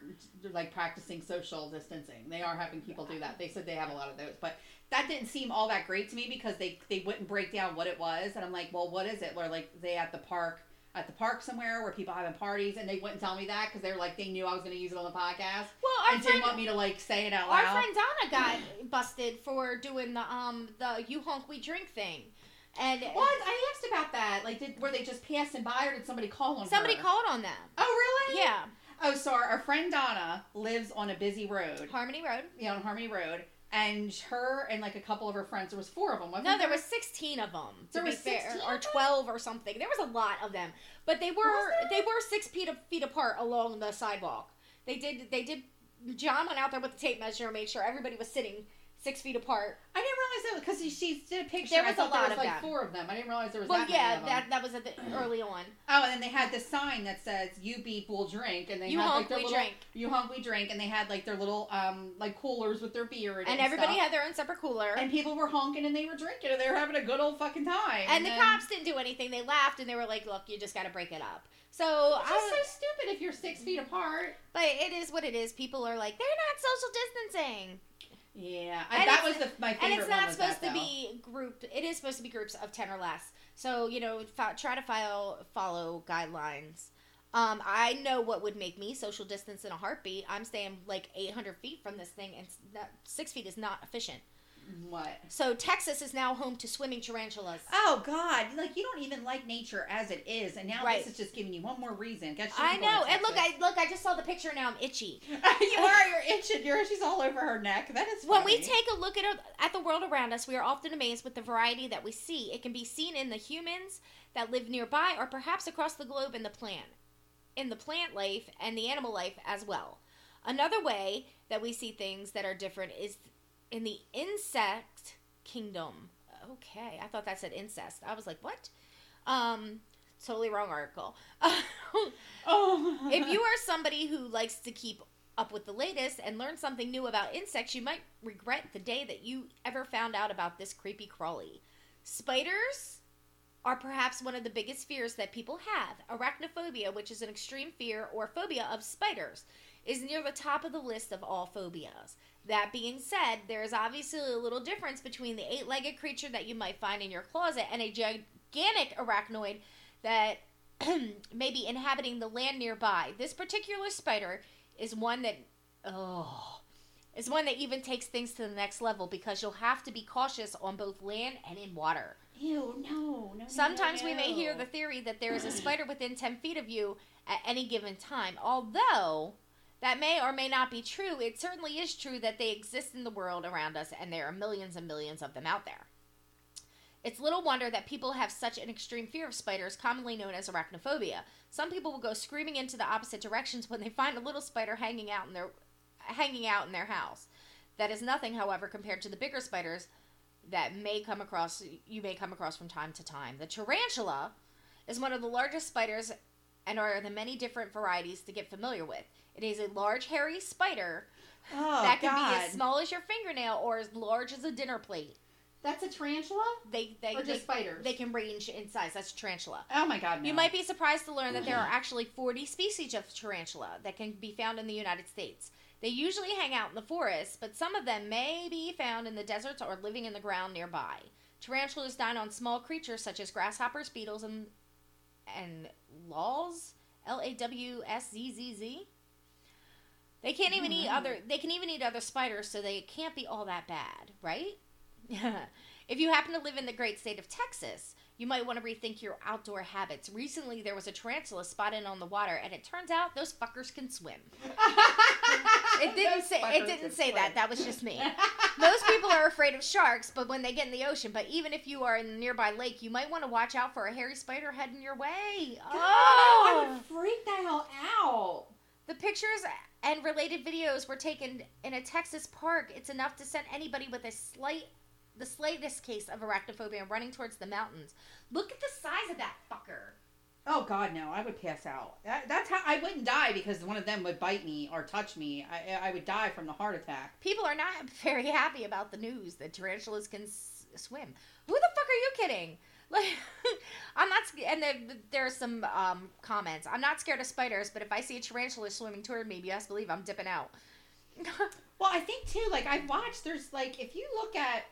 like practicing social distancing. They are having people do that. They said they have a lot of those, but that didn't seem all that great to me because they they wouldn't break down what it was, and I'm like, well, what is it? Or like they at the park at the park somewhere where people having parties, and they wouldn't tell me that because they were like they knew I was going to use it on the podcast well, our and friend, didn't want me to like say it out Our friend Donna got busted for doing the um the you honk we drink thing, and What? I asked about that. Like, did were they just passing by, or did somebody call on somebody her? called on them. Oh, really? Yeah, Oh, so our, our friend Donna lives on a busy road, Harmony Road. yeah, on Harmony Road, and her and like a couple of her friends. There was four of them. Wasn't No, there was 16 of them. To There be was fair, 16 or 12 or something. There was a lot of them, but they were they were six feet feet apart along the sidewalk. They did they did. John went out there with the tape measure and made sure everybody was sitting six feet apart. I didn't realize that because she, did a picture. There was a lot there was of like four of them. I didn't realize there was Well, that many yeah, of them. that that was at the early on. Oh, and then they had the sign that says "You beep, we'll drink," and they You had honk, like their we little drink. "You honk, we drink," and they had like their little um like coolers with their beer it And everybody stuff. had their own separate cooler. and people were honking and they were drinking and they were having a good old fucking time. And the then- cops didn't do anything. They laughed and they were like, "Look, you just got to break it up." So It's I just was, so stupid if you're six feet apart. but it is what it is. People are like, "They're not social distancing," Yeah, I, that was the, my favorite and it's not supposed that, to be group. It is supposed to be groups of ten or less. So you know, fo- try to file follow guidelines. Um, I know what would make me social distance in a heartbeat. I'm staying like 800 feet from this thing, and that six feet is not efficient. What? So Texas is now home to swimming tarantulas. Oh God! Like you don't even like nature as it is, and now Right. this is just giving you one more reason. I know, and look, I look, I just saw the picture now. I'm itchy. you are. You're itching. You're. She's all over her neck. That is. When we take a look at at the world around us, we are often amazed with the variety that we see. It can be seen in the humans that live nearby, or perhaps across the globe in the plant, in the plant life and the animal life as well. Another way that we see things that are different is in the insect kingdom. Okay, I thought that said incest. I was like, what? Um, totally wrong article. Oh. if you are somebody who likes to keep up with the latest and learn something new about insects, you might regret the day that you ever found out about this creepy crawly. Spiders are perhaps one of the biggest fears that people have. Arachnophobia, which is an extreme fear or phobia of spiders, is near the top of the list of all phobias. That being said, there is obviously a little difference between the eight legged creature that you might find in your closet and a gigantic arachnoid that may be inhabiting the land nearby. This particular spider is one that, oh, is one that even takes things to the next level because you'll have to be cautious on both land and in water. Ew! No. No. Sometimes no, we may hear the theory that there is a spider within 10 feet of you at any given time. Although that may or may not be true, it certainly is true that they exist in the world around us and there are millions and millions of them out there. It's little wonder that people have such an extreme fear of spiders, commonly known as arachnophobia. Some people will go screaming into the opposite directions when they find a little spider hanging out in their hanging out in their house. That is nothing, however, compared to the bigger spiders that may come across you may come across from time to time. The tarantula is one of the largest spiders and are the many different varieties to get familiar with. It is a large hairy spider Oh that can God. be as small as your fingernail or as large as a dinner plate. That's a tarantula They they or they, just spiders? they can range in size. That's a tarantula. Oh my God! No. You might be surprised to learn that there are actually 40 species of tarantula that can be found in the United States. They usually hang out in the forests, but some of them may be found in the deserts or living in the ground nearby. Tarantulas dine on small creatures such as grasshoppers, beetles, and and laws. L A W S Z Z Z. They can't even eat Mhm. other. They can even eat other spiders, so they can't be all that bad, right? if you happen to live in the great state of Texas, you might want to rethink your outdoor habits. Recently, there was a tarantula spotted on the water, and it turns out those fuckers can swim. It didn't Those say. It didn't say swim. that. That was just me. Most people are afraid of sharks, but when they get in the ocean, but even if you are in a nearby lake, you might want to watch out for a hairy spider heading your way. God, oh! I Oh! would freak the hell out. The pictures and related videos were taken in a Texas park. It's enough to send anybody with a slight, the slightest case of arachnophobia running towards the mountains. Look at the size of that fucker. Oh God, no! I would pass out. That, that's how I wouldn't die because one of them would bite me or touch me. I, I would die from the heart attack. People are not very happy about the news that tarantulas can s- swim. Who the fuck are you kidding? Like, I'm not. And then there are some um, comments. I'm not scared of spiders, but if I see a tarantula swimming toward me, you best believe I'm dipping out. Well, I think too. Like I've watched. There's like if you look at,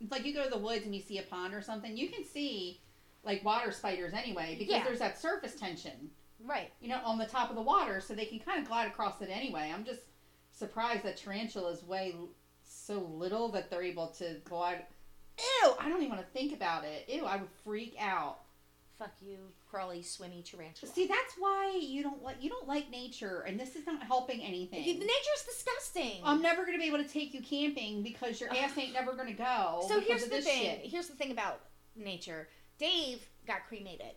it's like you go to the woods and you see a pond or something, you can see like water spiders anyway because Yeah. there's that surface tension, right. you know, on the top of the water, so they can kind of glide across it anyway. I'm just surprised that tarantulas weigh so little that they're able to glide. Ew! I don't even want to think about it. Ew! I would freak out. Fuck you, crawly, swimmy tarantula. See, that's why you don't like you don't like nature, and this is not helping anything. The nature's disgusting. I'm never gonna be able to take you camping because your ass ain't never gonna go. so here's the thing. shit. Here's the thing about nature. Dave got cremated,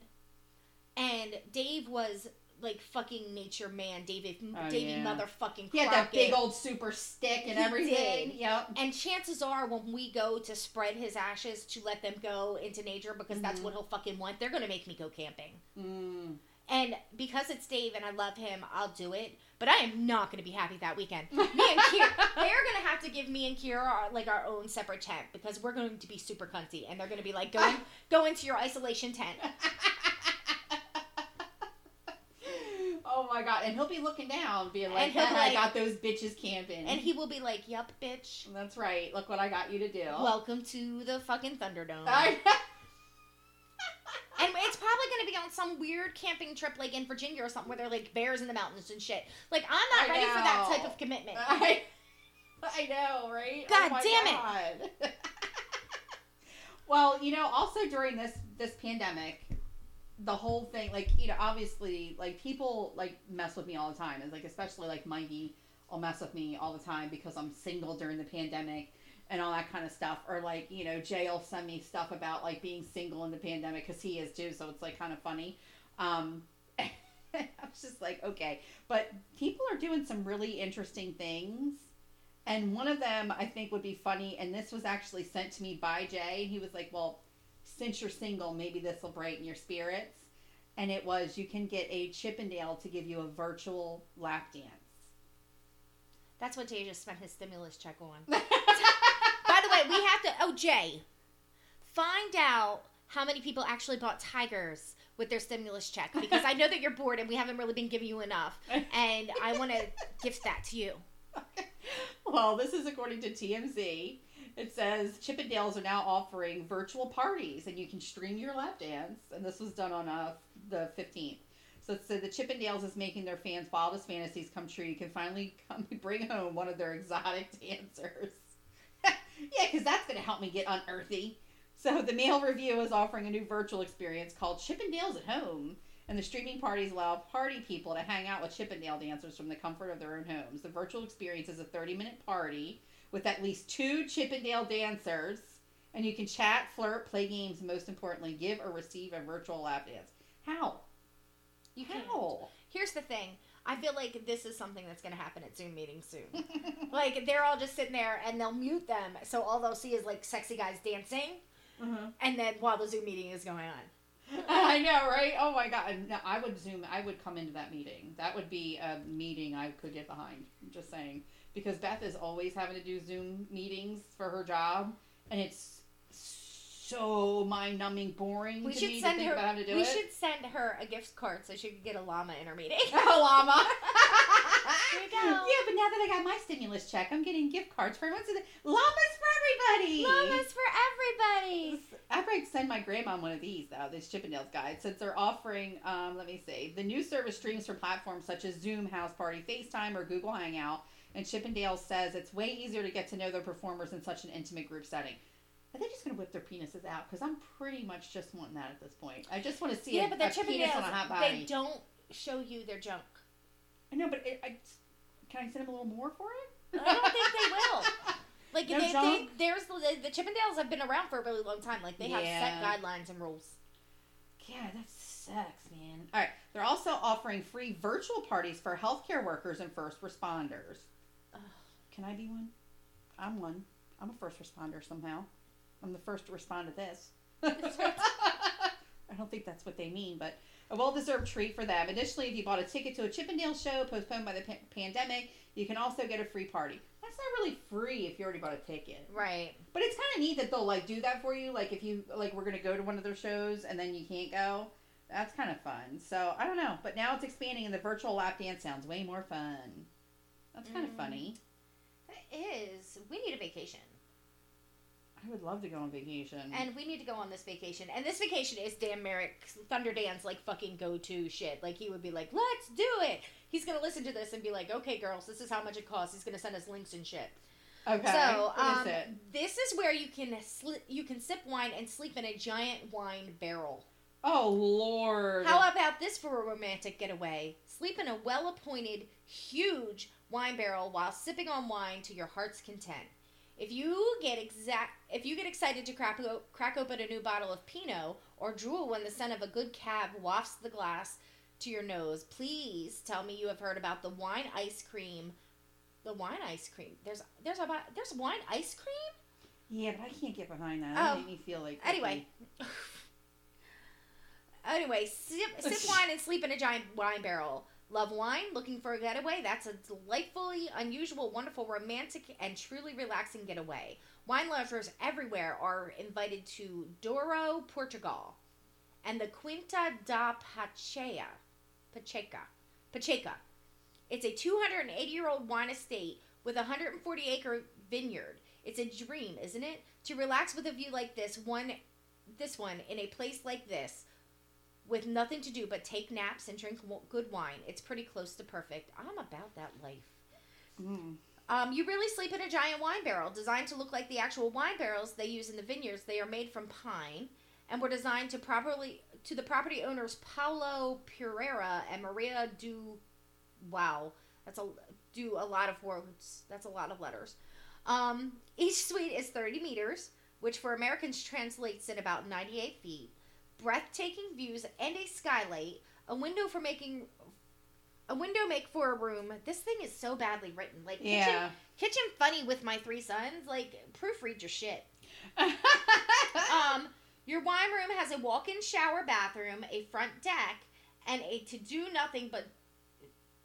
and Dave was like fucking nature man, David, Oh, Davey yeah. motherfucking. He had that big old super stick and He everything. did. Yep. And chances are, when we go to spread his ashes to let them go into nature, because that's Mhm. what he'll fucking want, they're gonna make me go camping. Mm. And because it's Dave and I love him, I'll do it. But I am not going to be happy that weekend. Me and Kira, they're going to have to give me and Kira our, like our own separate tent because we're going to be super cunty, and they're going to be like, go in, go into your isolation tent. oh got! And he'll be looking down, being like, And he'll be "I got those bitches camping." And he will be like, "Yup, bitch. That's right. Look what I got you to do. Welcome to the fucking Thunderdome." I- And it's probably going to be on some weird camping trip, like in Virginia or something, where they're like bears in the mountains and shit. Like I'm not I ready for that type of commitment. I, I know, right? Oh God oh damn God. well, you know, also during this this pandemic, the whole thing, like you know, obviously, like people like mess with me all the time, and like especially like Mikey will mess with me all the time because I'm single during the pandemic and all that kind of stuff. Or like you know, Jay will send me stuff about like being single in the pandemic because he is too, so it's like kind of funny. Um, I was just like, okay, but people are doing some really interesting things. And one of them I think would be funny, and this was actually sent to me by Jay. He was like, Well, since you're single, maybe this will brighten your spirits. And it was you can get a Chippendale to give you a virtual lap dance. That's what Jay just spent his stimulus check on. By the way, we have to. Oh, Jay, find out how many people actually bought tigers with their stimulus check because I know that you're bored and we haven't really been giving you enough, and I want to gift that to you. well, this is according to TMZ. It says Chippendales are now offering virtual parties, and you can stream your lap dance. And this was done on uh, the 15th. So it said the Chippendales is making their fans' wildest fantasies come true. You can finally come bring home one of their exotic dancers. yeah, because that's going to help me get unearthy. So the male revue is offering a new virtual experience called Chippendales at Home. And the streaming parties allow party people to hang out with Chippendale dancers from the comfort of their own homes. The virtual experience is a 30 minute party with at least two Chippendale dancers. And you can chat, flirt, play games, most importantly, give or receive a virtual lap dance. How? You can. How? Here's the thing. I feel like this is something that's going to happen at Zoom meetings soon. like they're all just sitting there and they'll mute them, so all they'll see is like sexy guys dancing, uh-huh. and then while the Zoom meeting is going on. I know, right? Oh my god! No, I would zoom. I would come into that meeting. That would be a meeting I could get behind. I'm just saying because Beth is always having to do Zoom meetings for her job, and it's so mind-numbing, boring We to should send her. about having to do we it. should send her a gift card so she could get a llama in her meeting. a llama. Here you go. Yeah, but now that I got my stimulus check, I'm getting gift cards for everyone. Llamas for everybody. Llamas for everybody. I might send my grandma one of these though, this Chippendales guide, since they're offering. Um, let me see. The new service streams from platforms such as Zoom, Houseparty, FaceTime, or Google Hangout. And Chippendales says it's way easier to get to know their performers in such an intimate group setting. Are they just going to whip their penises out? Because I'm pretty much just wanting that at this point. I just want to see Yeah, a, but a penis on a hot body. They don't show you their junk. I know, but it, I, can I send them a little more for it? I don't think they will. Like No they, they, there's the, the Chippendales have been around for a really long time. Like they have set guidelines and rules. Yeah, that sucks, man. All right, they're also offering free virtual parties for healthcare workers and first responders. Can I be one? I'm one. I'm a first responder somehow. I'm the first to respond to this. I don't think that's what they mean, but a well-deserved treat for them. Additionally, if you bought a ticket to a Chippendale show postponed by the pa- pandemic, you can also get a free party. That's not really free if you already bought a ticket. Right. But it's kind of neat that they'll like do that for you. Like if you like, we're gonna go to one of their shows and then you can't go. That's kind of fun. So I don't know, but now it's expanding, and the virtual lap dance sounds way more fun. That's kind of Mm. funny. Is. We need a vacation. I would love to go on vacation. And we need to go on this vacation. And this vacation is Dan Merrick's Thunder Dan's like fucking go to shit. Like he would be like, let's do it. He's gonna listen to this and be like, okay, girls, this is how much it costs. He's gonna send us links and shit. okay, So, is um, it? this is where you can sli- you can sip wine and sleep in a giant wine barrel. Oh lord. How about this for a romantic getaway? Sleep in a well appointed, huge wine barrel while sipping on wine to your heart's content. If you get exact, if you get excited to crack, crack open a new bottle of Pinot or drool when the scent of a good cab wafts the glass to your nose, please tell me you have heard about the wine ice cream. The wine ice cream. There's there's about there's wine ice cream. Yeah, but I can't get behind that. Oh. That made me feel like Anyway. anyway, sip, sip wine and sleep in a giant wine barrel. Love wine? Looking for a getaway? That's a delightfully unusual, wonderful, romantic, and truly relaxing getaway. Wine lovers everywhere are invited to Douro, Portugal, and the Quinta da Pacheca. Pacheca. Pacheca. It's a 280 year old wine estate with a 140 acre vineyard. It's a dream, isn't it? To relax with a view like this, one this one in a place like this with nothing to do but take naps and drink w- good wine. It's pretty close to perfect. I'm about that life. Mm. Um, you really sleep in a giant wine barrel designed to look like the actual wine barrels they use in the vineyards. They are made from pine and were designed to properly to the property owners Paulo Pereira and Maria do wow that's a do a lot of words that's a lot of letters. Um, each suite is 30 meters, which for Americans translates in about 98 feet. Breathtaking views and a skylight, a window for making a window make for a room. This thing is so badly written. Like kitchen Yeah. Kitchen funny with my three sons. Like proofread your shit. Um, your wine room has a walk-in shower bathroom, a front deck, and a to do nothing but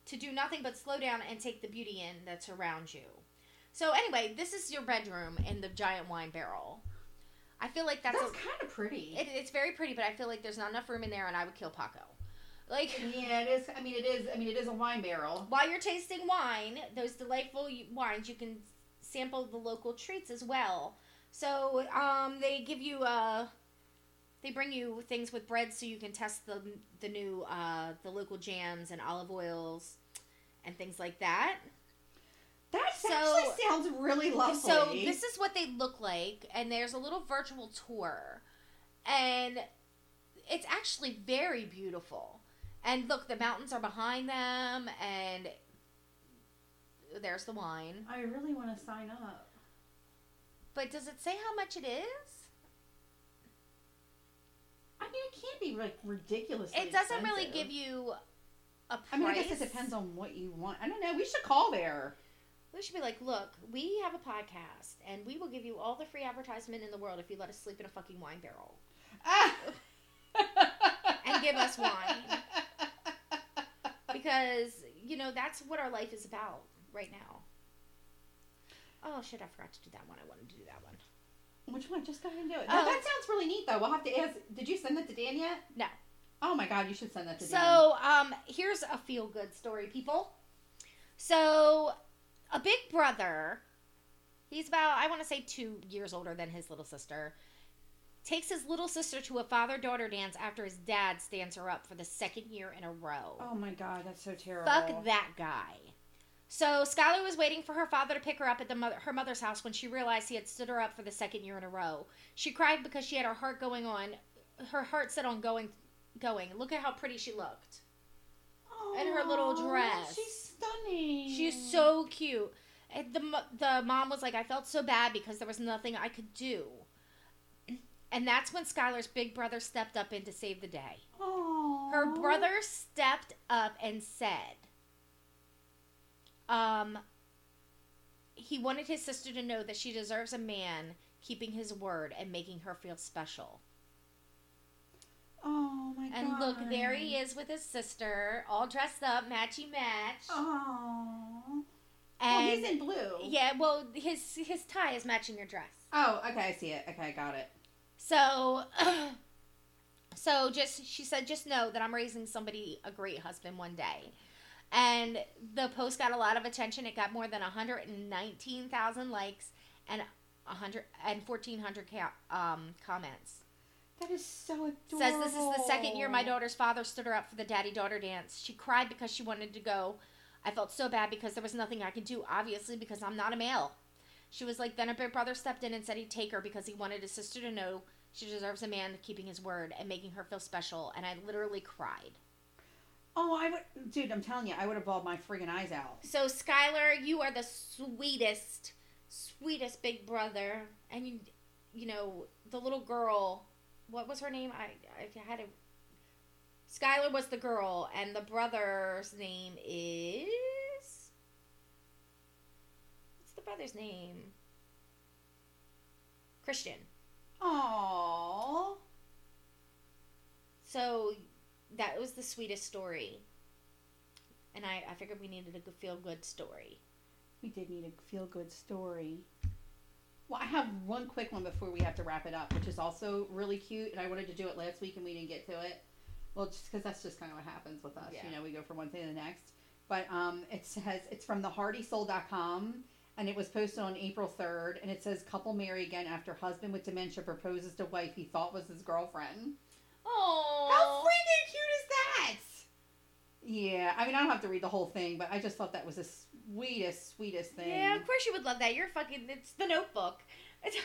to do nothing but slow down and take the beauty in that's around you. So anyway, this is your bedroom in the giant wine barrel. I feel like that's, That's kind of pretty. it, it's very pretty, but I feel like there's not enough room in there, and I would kill Paco. Like yeah, it is. I mean, it is. I mean, it is a wine barrel. while you're tasting wine, those delightful wines, you can sample the local treats as well. So um, they give you uh, they bring you things with bread so you can test the the new uh, the local jams and olive oils and things like that. That So- actually sounds really lovely. So this is what they look like, and there's a little virtual tour, and it's actually very beautiful. And look, the mountains are behind them, and there's the wine. I really want to sign up. But does it say how much it is? I mean, it can't be like ridiculous. It doesn't really give you a price. I mean, I guess it depends on what you want. I don't know. We should call there. We should be like, look, we have a podcast, and we will give you all the free advertisement in the world if you let us sleep in a fucking wine barrel Ah. and give us wine. because you know that's what our life is about right now. Oh shit! I forgot to do that one. I wanted to do that one. Which one? Just go ahead and do it. Oh. That, that sounds really neat, though. We'll have to ask. Did you send that to Dan yet? No. Oh my God, you should send that to Dan. So, um, here's a feel good story, people. So, a big brother, he's about, I want to say, two years older than his little sister, takes his little sister to a father daughter dance after his dad stands her up for the second year in a row. Oh my God, that's so terrible. Fuck that guy. So Skylar was waiting for her father to pick her up at the mother, her mother's house when she realized he had stood her up for the second year in a row. She cried because she had her heart going on, her heart set on going, going. Look at how pretty she looked. in her little dress. She's stunning. She's so cute. And the the mom was like, I felt so bad because there was nothing I could do. And that's when Skylar's big brother stepped up in to save the day. Aw. Her brother stepped up and said, um, he wanted his sister to know that she deserves a man keeping his word and making her feel special. Oh my God. And look, there he is with his sister, all dressed up, matchy match. Oh. Oh, And he's in blue. yeah, well, his his tie is matching your dress. Oh, okay, I see it. Okay, I got it. So, so just she said, just know that I'm raising somebody a great husband one day. And the post got a lot of attention. It got more than 119,000 likes and 100 and 1,400 ca- um, comments. That is so adorable. Says this is the second year my daughter's father stood her up for the daddy daughter dance. She cried because she wanted to go. I felt so bad because there was nothing I could do, obviously, because I'm not a male. She was like, then her big brother stepped in and said he'd take her because he wanted his sister to know She deserves a man keeping his word and making her feel special. And I literally cried. Oh, I would, dude. I'm telling you, I would have bawled my friggin' eyes out. So Skylar, you are the sweetest, sweetest big brother, and you, you know, the little girl. What was her name? I I had a. Skylar was the girl, and the brother's name is. What's the brother's name? Christian. Aww. So that was the sweetest story. And I, I figured we needed a feel good story. We did need a feel good story. Well, I have one quick one before we have to wrap it up, which is also really cute, and I wanted to do it last week and we didn't get to it. Well, just because that's just kind of what happens with us. Yeah. You know, we go from one thing to the next. But um, it says it's from theheartysoul.com, and it was posted on April 3rd, and it says couple marry again after husband with dementia proposes to wife he thought was his girlfriend. Oh, How freaking cute is that? Yeah, I mean, I don't have to read the whole thing, but I just thought that was the sweetest, sweetest thing. Yeah, of course you would love that. You're fucking. It's the Notebook. It's,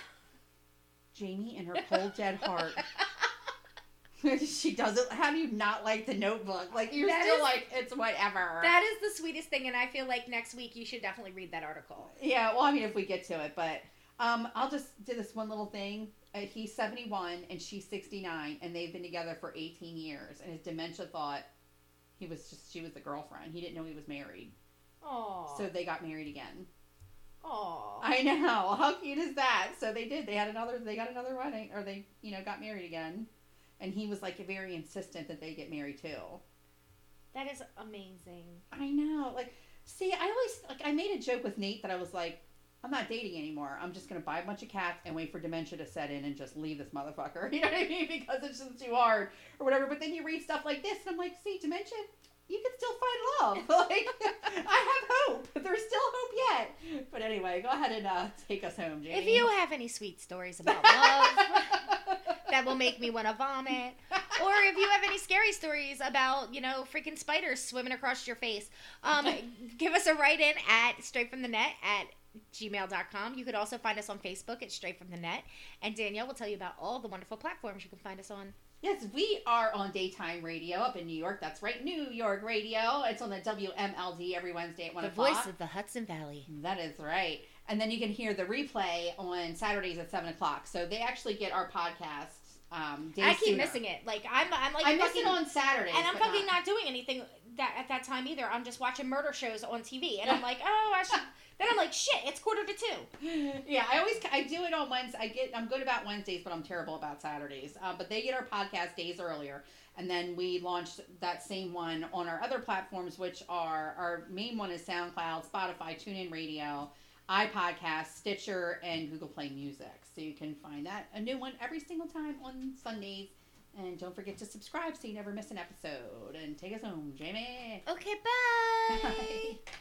Jamie and her cold, dead heart. she doesn't. How do you not like the notebook? Like, you're That still is- like, it's whatever. that is the sweetest thing, and I feel like next week you should definitely read that article. yeah, well, I mean, if we get to it, but um, I'll just do this one little thing. Uh, he's 71 and she's 69, and they've been together for 18 years. And his dementia thought he was just, she was the girlfriend. He didn't know he was married. Oh, So they got married again. oh, I know. How cute is that? So they did. They had another. They got another wedding, or they, you know, got married again. And he was like very insistent that they get married too. that is amazing. I know. Like, see, I always like. I made a joke with Nate that I was like, I'm not dating anymore. I'm just gonna buy a bunch of cats and wait for dementia to set in and just leave this motherfucker. You know what I mean? Because it's just too hard or whatever. But then you read stuff like this, and I'm like, see, dementia. You can still find love. Like, I have hope. There's still hope yet. But anyway, go ahead and uh, take us home, Jamie. If you have any sweet stories about love that will make me want to vomit, or if you have any scary stories about, you know, freaking spiders swimming across your face, um, give us a write in at straight from the net at gmail.com. You could also find us on Facebook at Straight from the Net. And Danielle will tell you about all the wonderful platforms you can find us on. Yes, we are on daytime radio up in New York. That's right, New York radio. It's on the WMLD every Wednesday at 1 The o'clock. voice of the Hudson Valley. That is right. And then you can hear the replay on Saturdays at 7 o'clock. So they actually get our podcast um, I keep sooner. missing it. Like I'm, I'm like I miss fucking, it on Saturdays. and I'm fucking not doing anything that at that time either. I'm just watching murder shows on TV, and I'm like, oh, I should. then I'm like, shit, it's quarter to two. yeah, I always I do it on Wednesday. I get I'm good about Wednesdays, but I'm terrible about Saturdays. Uh, but they get our podcast days earlier, and then we launched that same one on our other platforms, which are our main one is SoundCloud, Spotify, TuneIn Radio, iPodcast, Stitcher, and Google Play Music. So you can find that a new one every single time on Sundays. And don't forget to subscribe so you never miss an episode. And take us home, Jamie. Okay, bye. Bye.